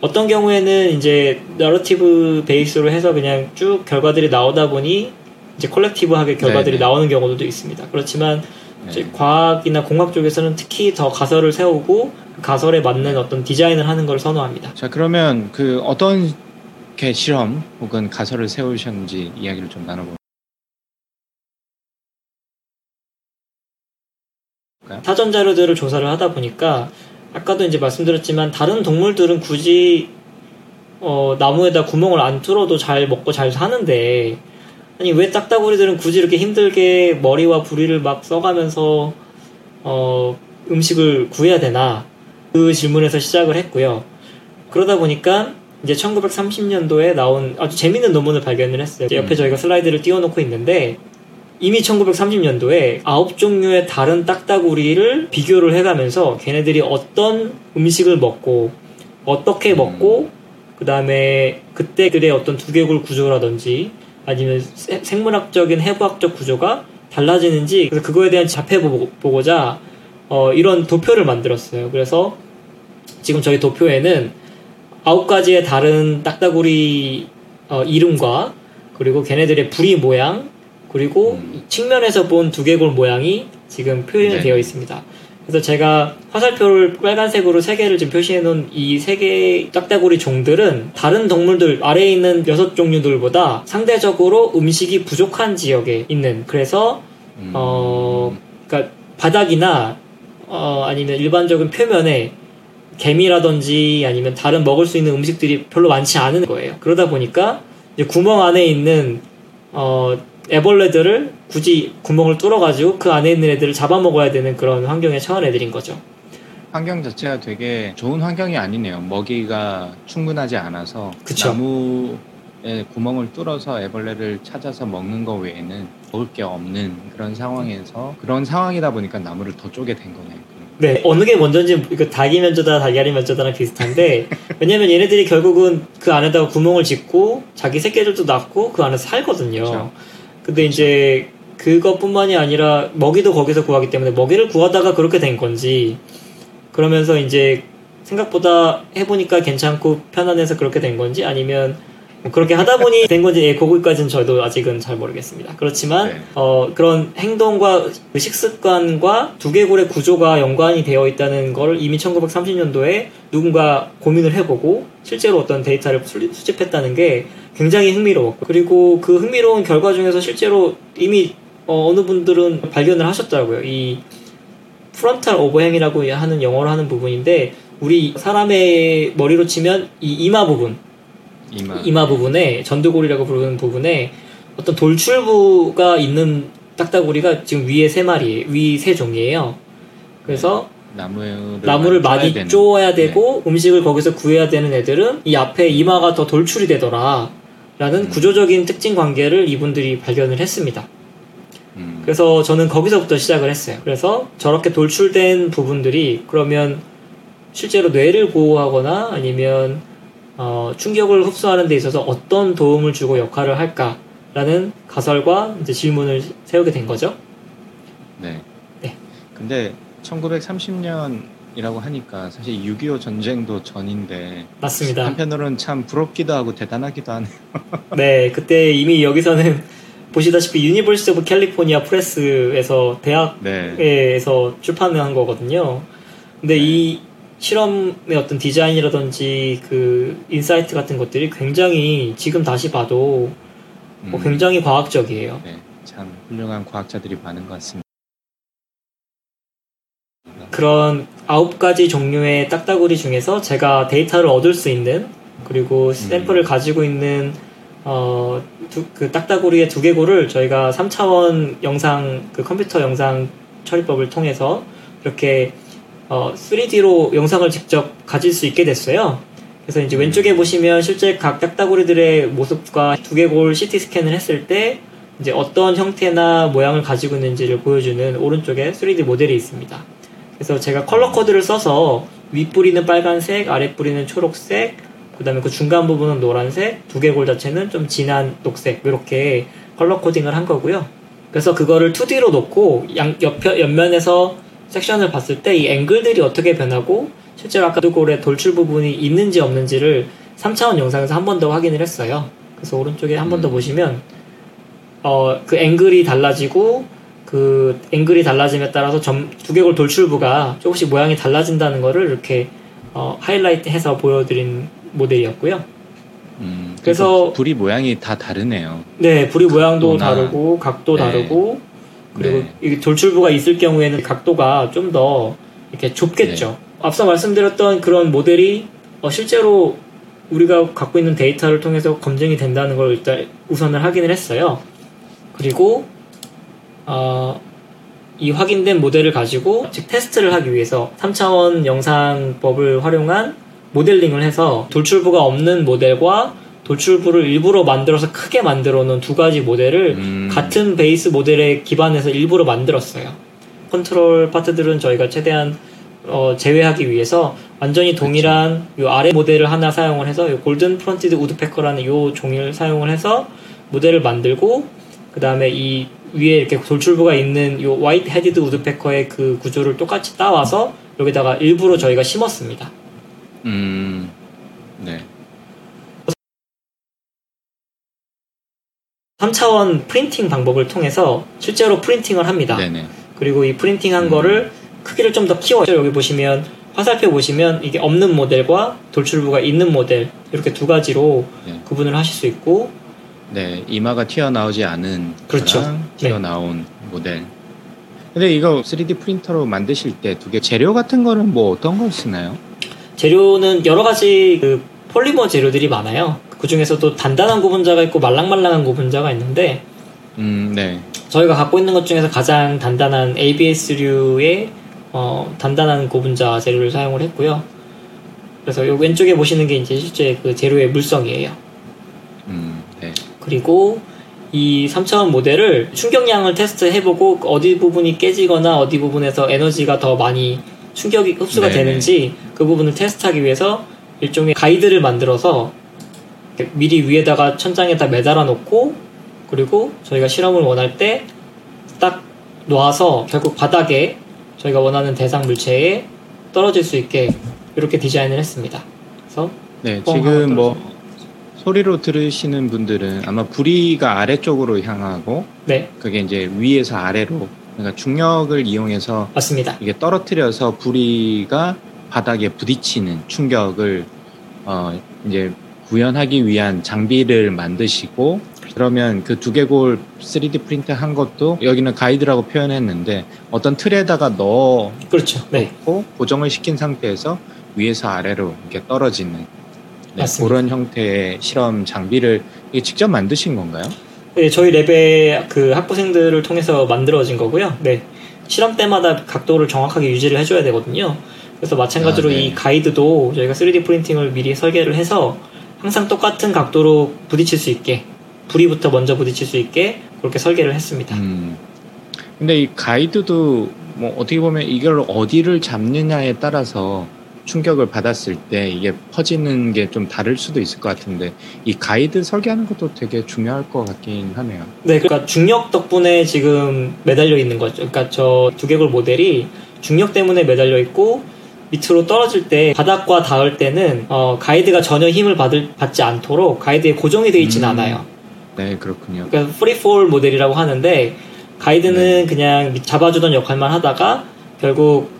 어떤 경우에는 이제 narrative base로 해서 그냥 쭉 결과들이 나오다 보니 이제 콜렉티브하게 결과들이 네네. 나오는 경우도 있습니다. 그렇지만 네. 과학이나 공학 쪽에서는 특히 더 가설을 세우고 그 가설에 맞는 어떤 디자인을 하는 걸 선호합니다. 자 그러면 그 어떤 게 실험 혹은 가설을 세우셨는지 이야기를 좀 나눠볼까 사전 자료들을 조사를 하다 보니까 아까도 이제 말씀드렸지만 다른 동물들은 굳이 어, 나무에다 구멍을 안 뚫어도 잘 먹고 잘 사는데 아니 왜 딱따구리들은 굳이 이렇게 힘들게 머리와 부리를 막 써가면서 어, 음식을 구해야 되나 그 질문에서 시작을 했고요. 그러다 보니까 이제 1930년도에 나온 아주 재밌는 논문을 발견을 했어요. 옆에 음. 저희가 슬라이드를 띄워놓고 있는데 이미 1930년도에 아홉 종류의 다른 딱따구리를 비교를 해가면서 걔네들이 어떤 음식을 먹고 어떻게 음. 먹고 그 다음에 그때들의 어떤 두개골 구조라든지 아니면 세- 생물학적인 해부학적 구조가 달라지는지 그래서 그거에 대한 자폐 보- 보고자 어, 이런 도표를 만들었어요. 그래서 지금 저희 도표에는 아홉 가지의 다른 딱따구리 어, 이름과 그리고 걔네들의 부리 모양 그리고 음. 측면에서 본 두개골 모양이 지금 표현이 네. 되어 있습니다. 그래서 제가 화살표를 빨간색으로 세 개를 지금 표시해 놓은 이 세 개의 딱따구리 종들은 다른 동물들 아래에 있는 여섯 종류들보다 상대적으로 음식이 부족한 지역에 있는 그래서 음, 어, 그러니까 바닥이나 어, 아니면 일반적인 표면에 개미라든지 아니면 다른 먹을 수 있는 음식들이 별로 많지 않은 거예요. 그러다 보니까 이제 구멍 안에 있는 어, 애벌레들을 굳이 구멍을 뚫어가지고 그 안에 있는 애들을 잡아먹어야 되는 그런 환경에 처한 애들인 거죠. 환경 자체가 되게 좋은 환경이 아니네요. 먹이가 충분하지 않아서 그쵸. 나무에 구멍을 뚫어서 애벌레를 찾아서 먹는 거 외에는 먹을 게 없는 그런 상황에서 그런 상황이다 보니까 나무를 더 쪼개 된 거네요. 네, 어느 게 먼저인지 그 닭이 먼저다 달걀이 먼저다랑 비슷한데 왜냐면 얘네들이 결국은 그 안에다가 구멍을 짓고 자기 새끼들도 낳고 그 안에서 살거든요. 그쵸. 근데 이제 그것뿐만이 아니라 먹이도 거기서 구하기 때문에 먹이를 구하다가 그렇게 된 건지 그러면서 이제 생각보다 해보니까 괜찮고 편안해서 그렇게 된 건지 아니면 뭐 그렇게 하다 보니 된 건지 예, 거기까지는 저도 아직은 잘 모르겠습니다. 그렇지만 네. 어, 그런 행동과 그 식습관과 두개골의 구조가 연관이 되어 있다는 걸 이미 1930년도에 누군가 고민을 해보고 실제로 어떤 데이터를 수- 수집했다는 게 굉장히 흥미로웠고 그리고 그 흥미로운 결과 중에서 실제로 이미 어, 느 분들은 발견을 하셨더라고요. 이 frontal overhang이라고 하는 영어로 하는 부분인데 우리 사람의 머리로 치면 이 이마 부분 이마. 이마 부분에 전두골이라고 부르는 부분에 어떤 돌출부가 있는 딱따구리가 지금 위에 세 마리, 위 세 종이에요. 그래서 나무를, 나무를 쪼아야 많이 되는. 쪼아야 되고 음식을 거기서 구해야 되는 애들은 이 앞에 이마가 더 돌출이 되더라. 라는 음. 구조적인 특징 관계를 이분들이 발견을 했습니다. 음. 그래서 저는 거기서부터 시작을 했어요. 그래서 저렇게 돌출된 부분들이 그러면 실제로 뇌를 보호하거나 아니면 어, 충격을 흡수하는 데 있어서 어떤 도움을 주고 역할을 할까라는 가설과 이제 질문을 세우게 된 거죠. 네. 네. 근데 1930년이라고 하니까 사실 6.25 전쟁도 전인데 맞습니다. 한편으로는 참 부럽기도 하고 대단하기도 하네요. 네, 그때 이미 여기서는 보시다시피 University of California Press에서 네. 대학에서 출판을 한 거거든요. 근데 이 실험의 어떤 디자인이라든지 그 insight 같은 것들이 굉장히 지금 다시 봐도 뭐 음. 굉장히 과학적이에요. 네. 참 훌륭한 과학자들이 많은 것 같습니다. 그런 아홉 가지 종류의 딱따구리 중에서 제가 데이터를 얻을 수 있는 그리고 샘플을 가지고 있는 어, 두, 그 딱따구리의 두 개골을 저희가 3차원 영상 그 컴퓨터 영상 처리법을 통해서 이렇게 어, 3D로 영상을 직접 가질 수 있게 됐어요. 그래서 이제 왼쪽에 보시면 실제 각 딱따구리들의 모습과 두개골 CT 스캔을 했을 때 이제 어떤 형태나 모양을 가지고 있는지를 보여주는 오른쪽에 3D 모델이 있습니다. 그래서 제가 컬러 코드를 써서 윗뿌리는 빨간색, 아랫뿌리는 초록색, 그 다음에 그 중간 부분은 노란색, 두개골 자체는 좀 진한 녹색, 이렇게 컬러 코딩을 한 거고요. 그래서 그거를 2D로 놓고 양, 옆, 옆면에서 섹션을 봤을 때 이 앵글들이 어떻게 변하고 실제로 아까 두골의 돌출 부분이 있는지 없는지를 3차원 영상에서 한 번 더 확인을 했어요. 그래서 오른쪽에 한 번더 음. 보시면 어, 그 앵글이 달라지고 그 앵글이 달라짐에 따라서 점, 두개골 돌출부가 조금씩 모양이 달라진다는 거를 이렇게 어, 하이라이트 해서 보여드린 모델이었고요. 음, 그래서- 그리고 불이 모양이 다 다르네요. 네, 불이 모양도 다르고 각도 네. 다르고 그리고 네. 이게 돌출부가 있을 경우에는 각도가 좀 더 이렇게 좁겠죠. 네. 앞서 말씀드렸던 그런 모델이 어, 실제로 우리가 갖고 있는 데이터를 통해서 검증이 된다는 걸 일단 우선을 확인을 했어요. 그리고 어, 이 확인된 모델을 가지고 즉 테스트를 하기 위해서 3차원 영상법을 활용한 모델링을 해서 돌출부가 없는 모델과 돌출부를 일부러 만들어서 크게 만들어 놓은 두 가지 모델을 음, 같은 베이스 모델에 기반해서 일부러 만들었어요. 컨트롤 파트들은 저희가 최대한 어, 제외하기 위해서 완전히 동일한 요 아래 모델을 하나 사용을 해서 요 golden-fronted woodpecker라는 요 종이를 사용을 해서 모델을 만들고 그 다음에 이 위에 이렇게 돌출부가 있는 요 화이트 헤디드 우드패커의 그 구조를 똑같이 따와서 여기다가 일부러 저희가 심었습니다. 음, 네. 3차원 프린팅 방법을 통해서 실제로 프린팅을 합니다. 네네. 그리고 이 프린팅한 음. 거를 크기를 좀 더 키워요. 여기 보시면 화살표 보시면 이게 없는 모델과 돌출부가 있는 모델 이렇게 두 가지로 네. 구분을 하실 수 있고 네, 이마가 튀어나오지 않은 그렇죠. 네. 튀어나온 모델. 근데 이거 3D 프린터로 만드실 때 두 개 재료 같은 거는 뭐 어떤 걸 쓰나요? 재료는 여러 가지 그 폴리머 재료들이 많아요. 그 중에서도 단단한 고분자가 있고 말랑말랑한 고분자가 있는데 음, 네. 저희가 갖고 있는 것 중에서 가장 단단한 ABS류의 어, 단단한 고분자 재료를 사용을 했고요. 그래서 요 왼쪽에 보시는 게 이제 실제 그 재료의 물성이에요. 음, 네. 그리고 이 3차원 모델을 충격량을 테스트해보고 어디 부분이 깨지거나 어디 부분에서 에너지가 더 많이 충격이 흡수가 네네. 되는지 그 부분을 테스트하기 위해서 일종의 가이드를 만들어서 미리 위에다가 천장에다 매달아 놓고 그리고 저희가 실험을 원할 때 딱 놔서 결국 바닥에 저희가 원하는 대상 물체에 떨어질 수 있게 이렇게 디자인을 했습니다. 그래서 네, 지금 뭐 소리로 들으시는 분들은 아마 부리가 아래쪽으로 향하고 네, 그게 이제 위에서 아래로 그러니까 중력을 이용해서 맞습니다. 이게 떨어뜨려서 부리가 바닥에 부딪히는 충격을 어 이제 구현하기 위한 장비를 만드시고 그러면 그 두개골 3D 프린트 한 것도 여기는 가이드라고 표현했는데 어떤 틀에다가 넣어 그렇죠. 네, 놓고 고정을 시킨 상태에서 위에서 아래로 이렇게 떨어지는 네. 그런 형태의 실험 장비를 직접 만드신 건가요? 네, 저희 랩의 그 학부생들을 통해서 만들어진 거고요. 네, 실험 때마다 각도를 정확하게 유지를 해줘야 되거든요. 그래서 마찬가지로 아, 네. 이 가이드도 저희가 3D 프린팅을 미리 설계를 해서 항상 똑같은 각도로 부딪힐 수 있게 부리부터 먼저 부딪힐 수 있게 그렇게 설계를 했습니다. 음. 근데 이 가이드도 뭐 어떻게 보면 이걸 어디를 잡느냐에 따라서 충격을 받았을 때 이게 퍼지는 게 좀 다를 수도 있을 것 같은데 이 가이드 설계하는 것도 되게 중요할 것 같긴 하네요. 네, 그러니까 중력 덕분에 지금 매달려 있는 거죠. 그러니까 저 두개골 모델이 중력 때문에 매달려 있고 밑으로 떨어질 때 바닥과 닿을 때는 어, 가이드가 전혀 힘을 받을, 받지 않도록 가이드에 고정이 되어 있지는 음. 않아요. 네, 그렇군요. 그러니까 프리폴 모델이라고 하는데 가이드는 네. 그냥 밑- 잡아주던 역할만 하다가 결국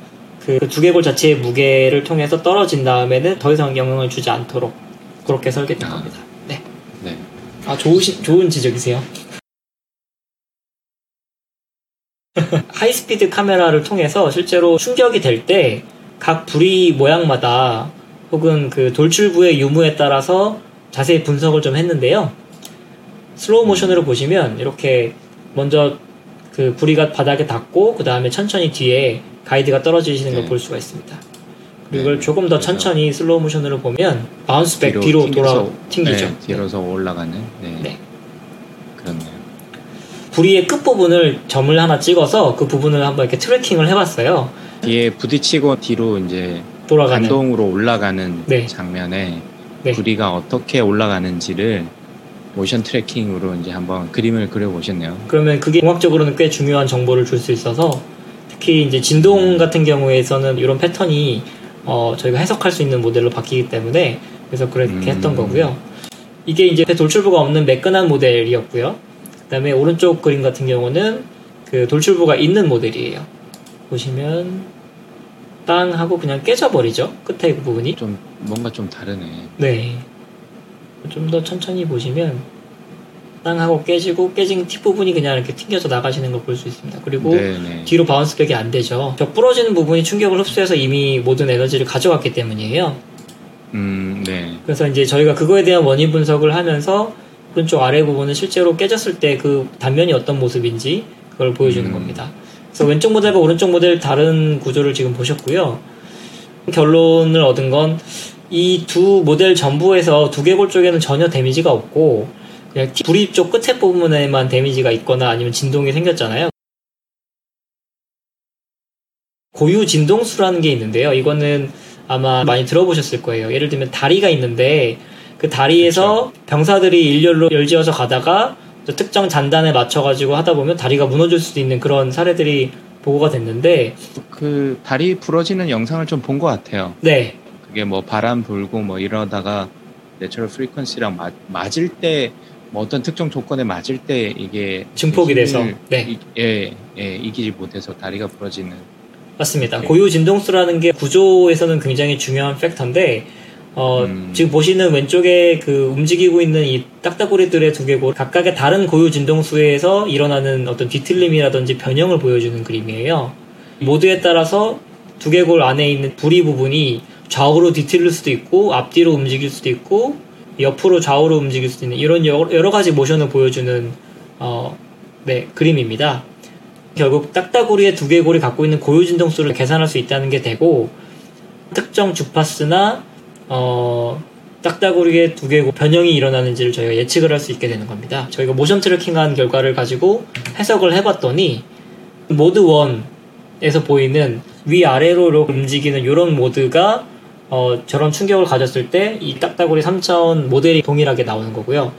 그 두개골 자체의 무게를 통해서 떨어진 다음에는 더 이상 영향을 주지 않도록 그렇게 설계된 아. 겁니다. 네. 네. 아 좋으신 좋은 지적이세요. high-speed 카메라를 통해서 실제로 충격이 될 때 각 부리 모양마다 혹은 그 돌출부의 유무에 따라서 자세히 분석을 좀 했는데요. 슬로우 모션으로 보시면 이렇게 먼저 그 부리가 바닥에 닿고 그 다음에 천천히 뒤에 가이드가 떨어지시는 걸 네. 볼 수가 있습니다. 그리고 네. 이걸 조금 더 천천히 슬로우 모션으로 보면 bounce back 뒤로, 돌아 튕겨서- 튕기죠. 네, 뒤로서 올라가는. 네. 네. 그렇네요. 부리의 끝 부분을 점을 하나 찍어서 그 부분을 한번 이렇게 tracking을 해봤어요. 뒤에 부딪히고 뒤로 이제 돌아가는. 반동으로 올라가는 네. 장면에 네. 부리가 어떻게 올라가는지를 모션 트래킹으로 이제 한번 그림을 그려보셨네요. 그러면 그게 공학적으로는 꽤 중요한 정보를 줄 수 있어서 특히 이제 진동 같은 경우에서는 이런 패턴이 어, 저희가 해석할 수 있는 모델로 바뀌기 때문에 그래서 그렇게 음. 했던 거고요. 이게 이제 돌출부가 없는 매끈한 모델이었고요. 그다음에 오른쪽 그림 같은 경우는 그 돌출부가 있는 모델이에요. 보시면 땅 하고 그냥 깨져버리죠. 끝에 그 부분이. 좀 뭔가 좀 다르네. 네. 좀 더 천천히 보시면 땅 하고 깨지고 깨진 팁 부분이 그냥 이렇게 튕겨져 나가시는 걸 볼 수 있습니다. 그리고 네네. 뒤로 바운스백이 안 되죠. 벽 부러지는 부분이 충격을 흡수해서 이미 모든 에너지를 가져갔기 때문이에요. 음, 네. 그래서 이제 저희가 그거에 대한 원인 분석을 하면서 오른쪽 아래 부분은 실제로 깨졌을 때 그 단면이 어떤 모습인지 그걸 보여주는 음. 겁니다. 그래서 왼쪽 모델과 오른쪽 모델 다른 구조를 지금 보셨고요. 결론을 얻은 건 이 두 모델 전부에서 두개골 쪽에는 전혀 데미지가 없고 그냥 부리 쪽 끝에 부분에만 데미지가 있거나 아니면 진동이 생겼잖아요. 고유 진동수라는 게 있는데요. 이거는 아마 많이 들어보셨을 거예요. 예를 들면 다리가 있는데 그 다리에서 병사들이 일렬로 열지어서 가다가 또 특정 잔단에 맞춰가지고 하다 보면 다리가 무너질 수도 있는 그런 사례들이 보고가 됐는데 그 다리 부러지는 영상을 좀 본 것 같아요. 네 그게 뭐 바람 불고 뭐 이러다가 natural frequency랑 맞, 맞을 때 뭐 어떤 특정 조건에 맞을 때 이게 증폭이 돼서 네 이, 예, 예, 이기지 못해서 다리가 부러지는 맞습니다. 네. 고유 진동수라는 게 구조에서는 굉장히 중요한 factor인데 어, 음. 지금 보시는 왼쪽에 그 움직이고 있는 이 딱따구리들의 두개골 각각의 다른 고유 진동수에서 일어나는 어떤 뒤틀림이라든지 변형을 보여주는 그림이에요. 모두에 따라서 두개골 안에 있는 부리 부분이 좌우로 뒤틀릴 수도 있고 앞뒤로 움직일 수도 있고 옆으로 좌우로 움직일 수도 있는 이런 여러, 여러 가지 모션을 보여주는 어, 네, 그림입니다. 결국 딱따구리의 두개골이 갖고 있는 고유 진동수를 계산할 수 있다는 게 되고 특정 주파수나 어, 딱따구리의 두개골 변형이 일어나는지를 저희가 예측을 할 수 있게 되는 겁니다. 저희가 모션 트래킹한 결과를 가지고 해석을 해봤더니 모드 1에서 보이는 위아래로 움직이는 이런 모드가 어, 저런 충격을 가졌을 때 이 딱따구리 3차원 모델이 동일하게 나오는 거고요.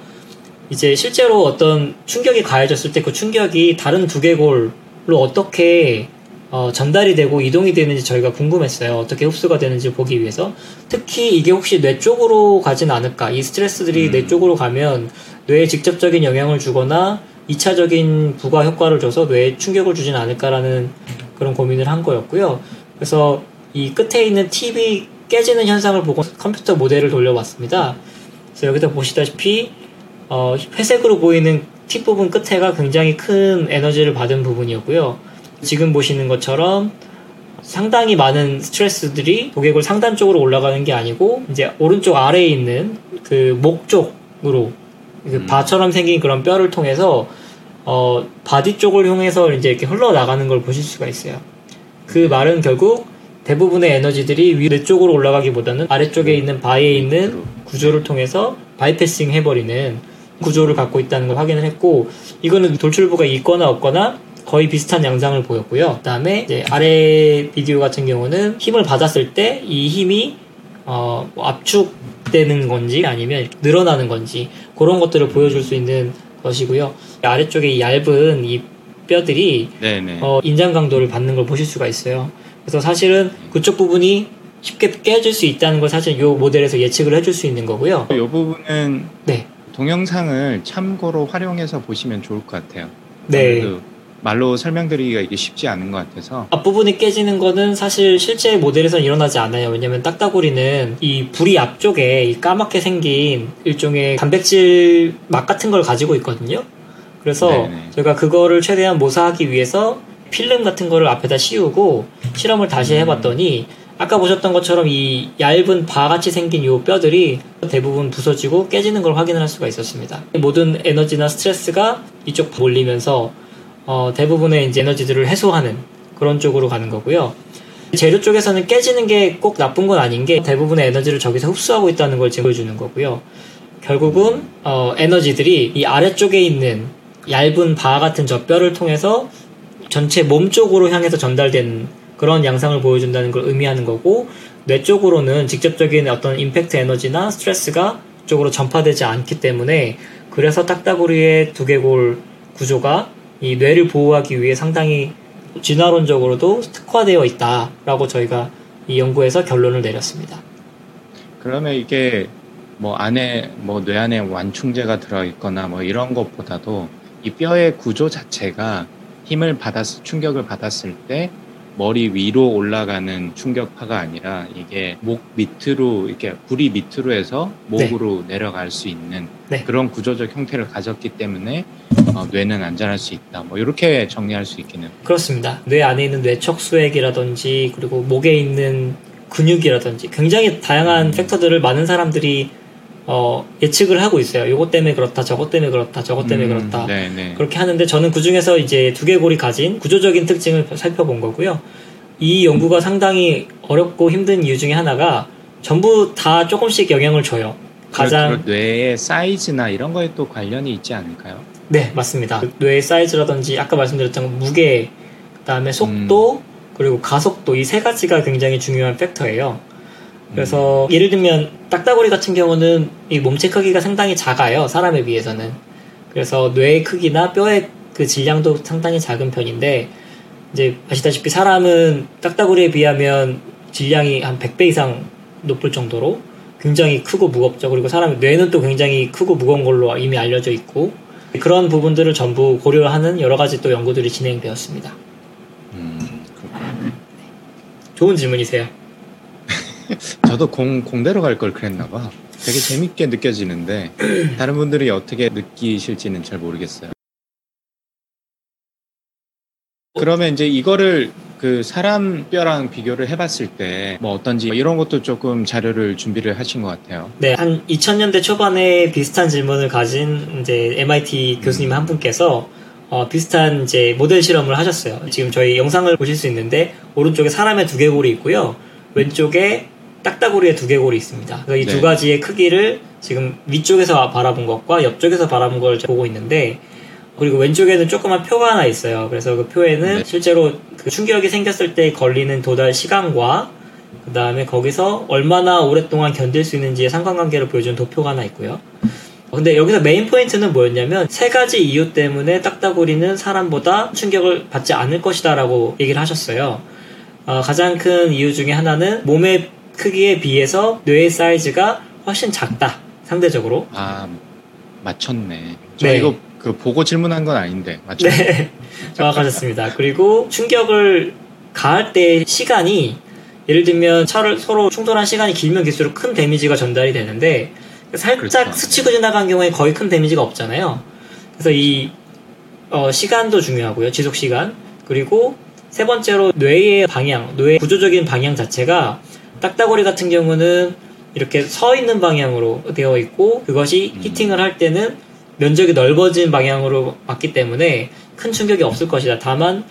이제 실제로 어떤 충격이 가해졌을 때 그 충격이 다른 두개골로 어떻게 어, 전달이 되고 이동이 되는지 저희가 궁금했어요. 어떻게 흡수가 되는지 보기 위해서. 특히 이게 혹시 뇌 쪽으로 가진 않을까. 이 스트레스들이 음. 뇌 쪽으로 가면 뇌에 직접적인 영향을 주거나 2차적인 부가 효과를 줘서 뇌에 충격을 주진 않을까라는 그런 고민을 한 거였고요. 그래서 이 끝에 있는 팁이 깨지는 현상을 보고 컴퓨터 모델을 돌려봤습니다. 그래서 여기서 보시다시피 어, 회색으로 보이는 팁 부분 끝에가 굉장히 큰 에너지를 받은 부분이었고요. 지금 보시는 것처럼 상당히 많은 스트레스들이 고객을 상단 쪽으로 올라가는 게 아니고 이제 오른쪽 아래에 있는 그 목 쪽으로 그 음. 바처럼 생긴 그런 뼈를 통해서 어 body 쪽을 향해서 이제 이렇게 흘러나가는 걸 보실 수가 있어요. 그 말은 결국 대부분의 에너지들이 위 뇌 쪽으로 올라가기보다는 아래쪽에 있는 바에 있는 구조를 통해서 bypassing 해버리는 구조를 갖고 있다는 걸 확인을 했고 이거는 돌출부가 있거나 없거나 거의 비슷한 양상을 보였고요. 그다음에 이제 아래 비디오 같은 경우는 힘을 받았을 때 이 힘이 어, 뭐 압축되는 건지 아니면 늘어나는 건지 그런 것들을 보여줄 수 있는 것이고요. 아래쪽에 이 얇은 이 뼈들이. 어, 인장 강도를 받는 걸 보실 수가 있어요. 그래서 사실은 그쪽 부분이 쉽게 깨질 수 있다는 걸 사실 이 모델에서 예측을 해줄 수 있는 거고요. 이 부분은 네. 동영상을 참고로 활용해서 보시면 좋을 것 같아요. 네. 아무래도 말로 설명드리기가 이게 쉽지 않은 것 같아서. 앞부분이 깨지는 거는 사실 실제 모델에서는 일어나지 않아요. 왜냐면 딱따구리는 이 부리 앞쪽에 이 까맣게 생긴 일종의 단백질 막 같은 걸 가지고 있거든요. 그래서 네네. 저희가 그거를 최대한 모사하기 위해서 필름 같은 거를 앞에다 씌우고 실험을 다시 음. 해봤더니 아까 보셨던 것처럼 이 얇은 바같이 생긴 요 뼈들이 대부분 부서지고 깨지는 걸 확인을 할 수가 있었습니다. 모든 에너지나 스트레스가 이쪽 몰리면서 어, 대부분의 이제 에너지들을 해소하는 그런 쪽으로 가는 거고요. 재료 쪽에서는 깨지는 게 꼭 나쁜 건 아닌 게 대부분의 에너지를 저기서 흡수하고 있다는 걸 지금 보여주는 거고요. 결국은 어, 에너지들이 이 아래쪽에 있는 얇은 바 같은 저 뼈를 통해서 전체 몸 쪽으로 향해서 전달된 그런 양상을 보여준다는 걸 의미하는 거고 뇌 쪽으로는 직접적인 어떤 임팩트 에너지나 스트레스가 쪽으로 전파되지 않기 때문에 그래서 딱따구리의 두개골 구조가 이 뇌를 보호하기 위해 상당히 진화론적으로도 특화되어 있다라고 저희가 이 연구에서 결론을 내렸습니다. 그러면 이게 뭐 안에 뭐 뇌 안에 완충제가 들어 있거나 뭐 이런 것보다도 이 뼈의 구조 자체가 힘을 받았 충격을 받았을 때 머리 위로 올라가는 충격파가 아니라 이게 목 밑으로 이렇게 부리 밑으로 해서 목으로 내려갈 수 있는 네. 그런 구조적 형태를 가졌기 때문에 어, 뇌는 안전할 수 있다. 뭐 이렇게 정리할 수 있겠네요. 그렇습니다. 뇌 안에 있는 뇌척 수액이라든지 그리고 목에 있는 근육이라든지 굉장히 다양한 음. 팩터들을 많은 사람들이 어, 예측을 하고 있어요. 요것 때문에 그렇다, 저것 때문에 그렇다, 저것 때문에 음, 그렇다. 네네. 그렇게 하는데 저는 그 중에서 이제 두개골이 가진 구조적인 특징을 살펴본 거고요. 이 연구가 상당히 어렵고 힘든 이유 중에 하나가 전부 다 조금씩 영향을 줘요. 가장 그 뇌의 사이즈나 이런 거에 또 관련이 있지 않을까요? 네 맞습니다. 뇌의 사이즈라든지 아까 말씀드렸던 무게, 그다음에 속도 그리고 가속도 이 세 가지가 굉장히 중요한 팩터예요. 그래서 예를 들면 딱따구리 같은 경우는 이 몸체 크기가 상당히 작아요 사람에 비해서는. 그래서 뇌의 크기나 뼈의 그 질량도 상당히 작은 편인데 이제 아시다시피 사람은 딱따구리에 비하면 질량이 한 100배 이상 높을 정도로 굉장히 크고 무겁죠. 그리고 사람의 뇌는 또 굉장히 크고 무거운 걸로 이미 알려져 있고 그런 부분들을 전부 고려하는 여러 가지 또 연구들이 진행되었습니다. 음. 좋은 질문이세요 저도 공, 공대로 갈 걸 그랬나 봐. 되게 재밌게 느껴지는데 다른 분들이 어떻게 느끼실지는 잘 모르겠어요. 그러면 이제 이거를 그 사람 뼈랑 비교를 해봤을 때 뭐 어떤지 이런 것도 조금 자료를 준비를 하신 것 같아요. 네, 한 2000년대 초반에 비슷한 질문을 가진 이제 MIT 교수님 한 분께서 어, 비슷한 이제 모델 실험을 하셨어요. 지금 저희 영상을 보실 수 있는데 오른쪽에 사람의 두개골이 있고요. 왼쪽에 딱따구리의 두개골이 있습니다. 그래서 이두 네. 가지의 크기를 지금 위쪽에서 바라본 것과 옆쪽에서 바라본 걸 보고 있는데 그리고 왼쪽에는 조그만 표가 하나 있어요. 그래서 그 표에는 네. 실제로 그 충격이 생겼을 때 걸리는 도달 시간과 그 다음에 거기서 얼마나 오랫동안 견딜 수 있는지의 상관관계를 보여주는 도표가 하나 있고요. 근데 여기서 메인 포인트는 뭐였냐면 세 가지 이유 때문에 딱따구리는 사람보다 충격을 받지 않을 것이다라고 얘기를 하셨어요. 어, 가장 큰 이유 중에 하나는 몸의 크기에 비해서 뇌의 사이즈가 훨씬 작다. 상대적으로. 아 맞췄네. 저 네. 이거 그 보고 질문한 건 아닌데 맞췄네. 네, 정확하셨습니다. 그리고 충격을 가할 때 시간이 예를 들면 차를 서로 충돌한 시간이 길면 길수록 큰 데미지가 전달이 되는데 살짝 그렇죠. 스치고 지나간 경우에 거의 큰 데미지가 없잖아요. 그래서 이 어, 시간도 중요하고요. 지속 시간 그리고 세 번째로 뇌의 방향, 뇌의 구조적인 방향 자체가 딱따구리 같은 경우는 이렇게 서 있는 방향으로 되어 있고 그것이 음. 히팅을 할 때는 면적이 넓어진 방향으로 맞기 때문에 큰 충격이 없을 것이다. 다만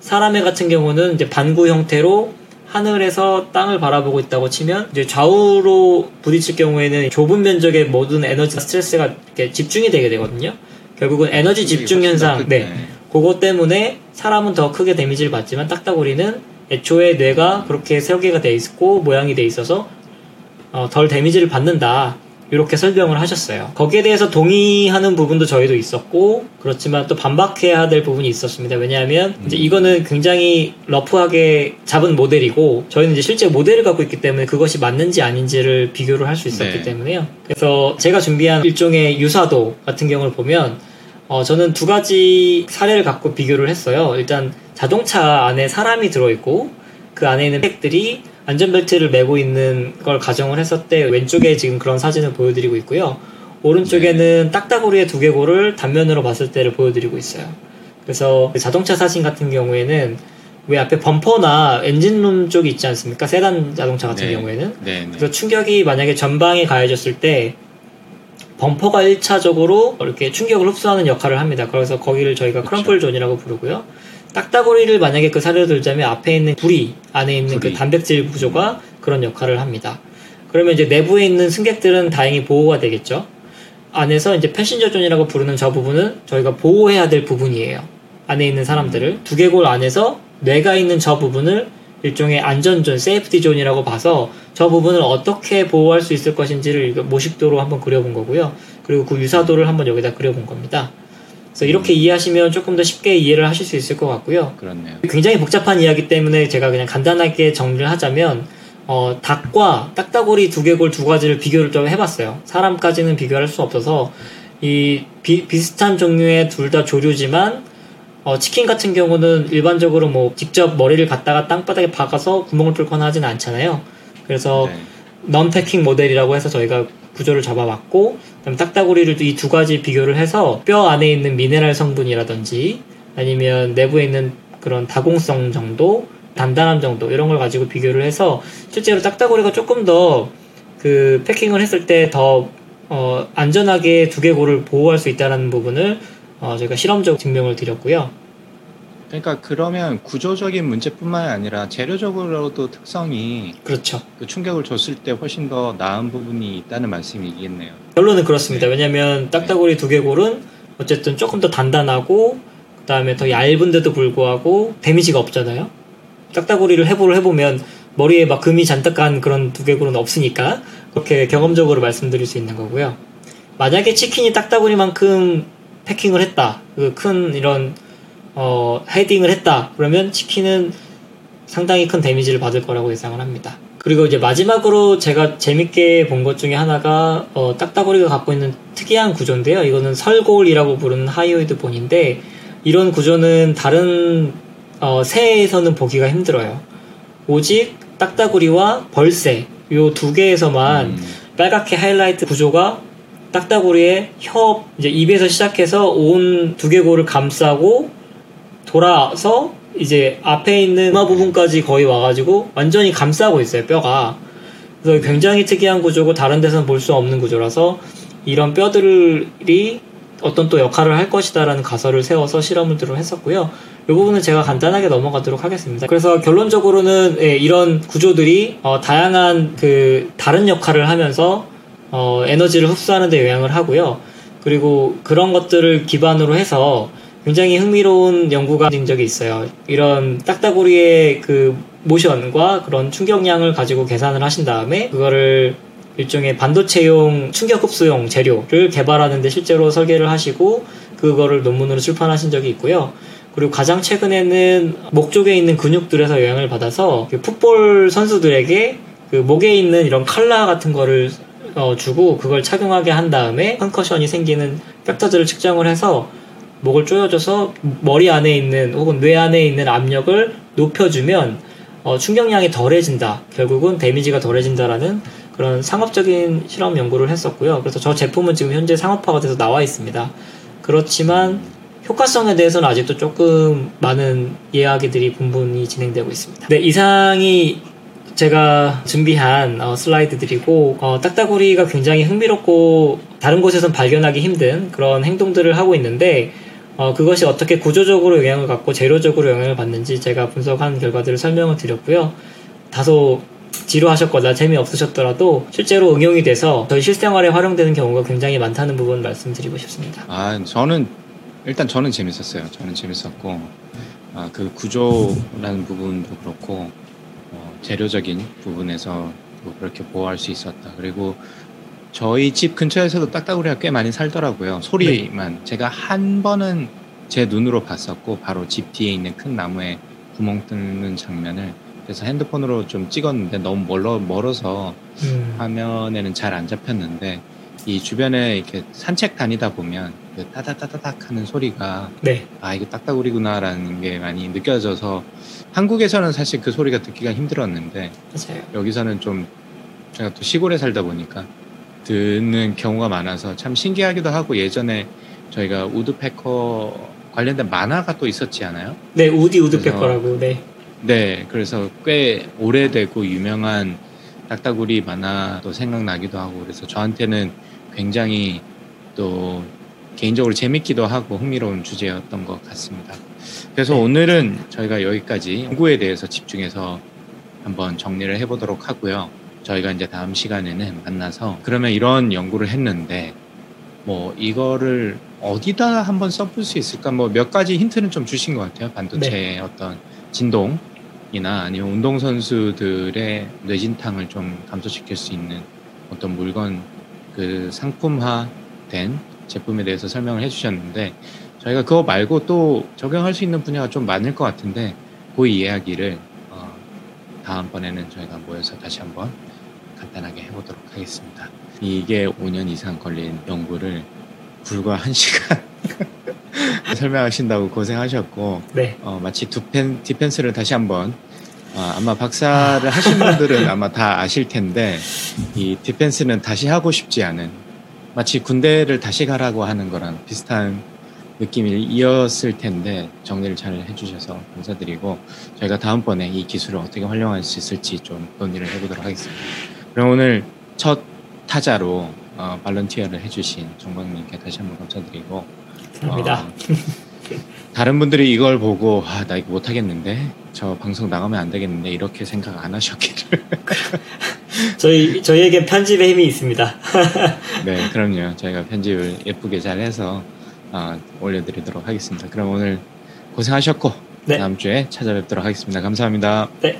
사람의 같은 경우는 이제 반구 형태로 하늘에서 땅을 바라보고 있다고 치면 이제 좌우로 부딪힐 경우에는 좁은 면적의 모든 에너지 스트레스가 이렇게 집중이 되게 되거든요. 결국은 에너지 집중 현상, 네, 그것 때문에 사람은 더 크게 데미지를 받지만 딱따구리는 애초에 뇌가 그렇게 설계가 돼 있고 모양이 돼 있어서 어, 덜 데미지를 받는다. 이렇게 설명을 하셨어요. 거기에 대해서 동의하는 부분도 저희도 있었고 그렇지만 또 반박해야 될 부분이 있었습니다. 왜냐하면 이제 음. 이거는 굉장히 러프하게 잡은 모델이고 저희는 이제 실제 모델을 갖고 있기 때문에 그것이 맞는지 아닌지를 비교를 할 수 있었기 네. 때문에요. 그래서 제가 준비한 일종의 유사도 같은 경우를 보면 어, 저는 두 가지 사례를 갖고 비교를 했어요. 일단 자동차 안에 사람이 들어있고 그 안에 있는 팩들이 안전벨트를 메고 있는 걸 가정을 했을 때 왼쪽에 지금 그런 사진을 보여드리고 있고요. 오른쪽에는 딱따구리의 두개골을 단면으로 봤을 때를 보여드리고 있어요. 그래서 그 자동차 사진 같은 경우에는 왜 앞에 범퍼나 엔진룸 쪽이 있지 않습니까? 세단 자동차 같은 네. 경우에는 네, 네. 그래서 충격이 만약에 전방에 가해졌을 때 범퍼가 1차적으로 이렇게 충격을 흡수하는 역할을 합니다. 그래서 거기를 저희가 그쵸. crumple zone이라고 부르고요. 딱따구리를 만약에 그 사례를 들자면 앞에 있는 부리 안에 있는 부리. 그 단백질 구조가 그런 역할을 합니다. 그러면 이제 내부에 있는 승객들은 다행히 보호가 되겠죠. 안에서 이제 passenger zone이라고 부르는 저 부분은 저희가 보호해야 될 부분이에요. 안에 있는 사람들을 두개골 안에서 뇌가 있는 저 부분을 일종의 안전존, safety zone이라고 봐서 저 부분을 어떻게 보호할 수 있을 것인지를 모식도로 한번 그려본 거고요. 그리고 그 유사도를 한번 여기다 그려본 겁니다. 그래서 이렇게 이해하시면 조금 더 쉽게 이해를 하실 수 있을 것 같고요. 그렇네요. 굉장히 복잡한 이야기 때문에 제가 그냥 간단하게 정리를 하자면 어, 닭과 딱따구리 두개골 두 가지를 비교를 좀 해봤어요. 사람까지는 비교할 수 없어서 이 비, 비슷한 종류의 둘 다 조류지만 어, 치킨 같은 경우는 일반적으로 뭐 직접 머리를 갖다가 땅바닥에 박아서 구멍을 뚫거나 하지는 않잖아요. 그래서 네. 넌패킹 모델이라고 해서 저희가 구조를 잡아봤고 그다음 딱따구리를 이 두 가지 비교를 해서 뼈 안에 있는 미네랄 성분이라든지 아니면 내부에 있는 그런 다공성 정도 단단함 정도 이런 걸 가지고 비교를 해서 실제로 딱따구리가 조금 더 그 패킹을 했을 때더 어, 안전하게 두개골을 보호할 수 있다는 부분을 어, 저희가 실험적 증명을 드렸고요. 그러니까 그러면 구조적인 문제뿐만 아니라 재료적으로도 특성이 그렇죠. 그 충격을 줬을 때 훨씬 더 나은 부분이 있다는 말씀이겠네요. 결론은 그렇습니다. 네. 왜냐하면 딱따구리 두개골은 어쨌든 조금 더 단단하고 그다음에 더 얇은데도 불구하고 데미지가 없잖아요. 딱따구리를 해보를 해보면 머리에 막 금이 잔뜩 간 그런 두개골은 없으니까 그렇게 경험적으로 말씀드릴 수 있는 거고요. 만약에 치킨이 딱따구리만큼 pecking을 했다, 그 큰 이런 어, 헤딩을 했다, 그러면 치킨은 상당히 큰 데미지를 받을 거라고 예상을 합니다. 그리고 이제 마지막으로 제가 재밌게 본 것 중에 하나가 어, 딱따구리가 갖고 있는 특이한 구조인데요. 이거는 설골이라고 부르는 hyoid bone인데 이런 구조는 다른 어, 새에서는 보기가 힘들어요. 오직 딱따구리와 벌새 요 두 개에서만 음, 빨갛게 하이라이트 구조가 딱따구리의 혀 이제 입에서 시작해서 온 두개골을 감싸고 돌아서 이제 앞에 있는 이마 부분까지 거의 와가지고 완전히 감싸고 있어요 뼈가 그래서 굉장히 특이한 구조고 다른 데서는 볼 수 없는 구조라서 이런 뼈들이 어떤 또 역할을 할 것이다라는 가설을 세워서 실험을 들어 했었고요. 이 부분은 제가 간단하게 넘어가도록 하겠습니다. 그래서 결론적으로는 예, 이런 구조들이 어, 다양한 그 다른 역할을 하면서 어, 에너지를 흡수하는 데 영향을 하고요. 그리고 그런 것들을 기반으로 해서 굉장히 흥미로운 연구가 된 적이 있어요. 이런 딱따구리의 그 모션과 그런 충격량을 가지고 계산을 하신 다음에 그거를 일종의 반도체용 충격 흡수용 재료를 개발하는데 실제로 설계를 하시고 그거를 논문으로 출판하신 적이 있고요. 그리고 가장 최근에는 목 쪽에 있는 근육들에서 영향을 받아서 그 풋볼 선수들에게 그 목에 있는 이런 칼라 같은 거를 어, 주고 그걸 착용하게 한 다음에 컨커션이 생기는 팩터들을 측정을 해서 목을 조여줘서 머리 안에 있는 혹은 뇌 안에 있는 압력을 높여주면 어, 충격량이 덜해진다. 결국은 데미지가 덜해진다라는 그런 상업적인 실험 연구를 했었고요. 그래서 저 제품은 지금 현재 상업화가 돼서 나와 있습니다. 그렇지만 효과성에 대해서는 아직도 조금 많은 이야기들이 분분히 진행되고 있습니다. 네, 이상이 제가 준비한 어, 슬라이드들이고 어, 딱따구리가 굉장히 흥미롭고 다른 곳에선 발견하기 힘든 그런 행동들을 하고 있는데 어, 그것이 어떻게 구조적으로 영향을 갖고 재료적으로 영향을 받는지 제가 분석한 결과들을 설명을 드렸고요. 다소 지루하셨거나 재미없으셨더라도 실제로 응용이 돼서 저희 실생활에 활용되는 경우가 굉장히 많다는 부분 말씀드리고 싶습니다. 아, 저는 일단 저는 재밌었어요. 저는 재밌었고 아, 그 구조라는 부분도 그렇고 어, 재료적인 부분에서 또 그렇게 보호할 수 있었다. 그리고 저희 집 근처에서도 딱따구리가 꽤 많이 살더라고요. 소리만 제가 한 번은 제 눈으로 봤었고 바로 집 뒤에 있는 큰 나무에 구멍 뚫는 장면을 그래서 핸드폰으로 좀 찍었는데 너무 멀어 멀어서 음, 화면에는 잘 안 잡혔는데 이 주변에 이렇게 산책 다니다 보면 그 따다다다닥 하는 소리가 네, 아 이거 딱따구리구나라는 게 많이 느껴져서 한국에서는 사실 그 소리가 듣기가 힘들었는데 맞아요. 여기서는 좀 제가 또 시골에 살다 보니까 듣는 경우가 많아서 참 신기하기도 하고 예전에 저희가 우드패커 관련된 만화가 또 있었지 않아요? 네, 우디 우드페커라고. 네, 네, 그래서 꽤 오래되고 유명한 딱따구리 만화도 생각나기도 하고 그래서 저한테는 굉장히 또 개인적으로 재밌기도 하고 흥미로운 주제였던 것 같습니다. 그래서 네. 오늘은 저희가 여기까지 연구에 대해서 집중해서 한번 정리를 해보도록 하고요. 저희가 이제 다음 시간에는 만나서 그러면 이런 연구를 했는데 뭐 이거를 어디다 한번 써볼 수 있을까 뭐 몇 가지 힌트는 좀 주신 것 같아요. 반도체의 어떤 진동이나 아니면 운동 선수들의 뇌진탕을 좀 감소시킬 수 있는 어떤 물건 그 상품화된 제품에 대해서 설명을 해주셨는데 저희가 그거 말고 또 적용할 수 있는 분야가 좀 많을 것 같은데 그 이야기를 어, 다음번에는 저희가 모여서 다시 한번 간단하게 해보도록 하겠습니다. 이게 5년 이상 걸린 연구를 불과 1시간 설명하신다고 고생하셨고 네, 어, 마치 두펜, 디펜스를 다시 한번 어, 아마 박사를 하신 분들은 아마 다 아실 텐데 이 디펜스는 다시 하고 싶지 않은 마치 군대를 다시 가라고 하는 거랑 비슷한 느낌이었을 텐데 정리를 잘 해주셔서 감사드리고 저희가 다음번에 이 기술을 어떻게 활용할 수 있을지 좀 논의를 해보도록 하겠습니다. 그럼 오늘 첫 타자로 어, 발런티어를 해주신 정광님께 다시 한번 감사드리고 감사합니다. 어, 다른 분들이 이걸 보고 아 나 이거 못하겠는데? 저 방송 나가면 안 되겠는데? 이렇게 생각 안 하셨기를. 저희 저희에게 편집의 힘이 있습니다. 네 그럼요. 저희가 편집을 예쁘게 잘 해서 어, 올려드리도록 하겠습니다. 그럼 오늘 고생하셨고 네. 다음 주에 찾아뵙도록 하겠습니다. 감사합니다. 네,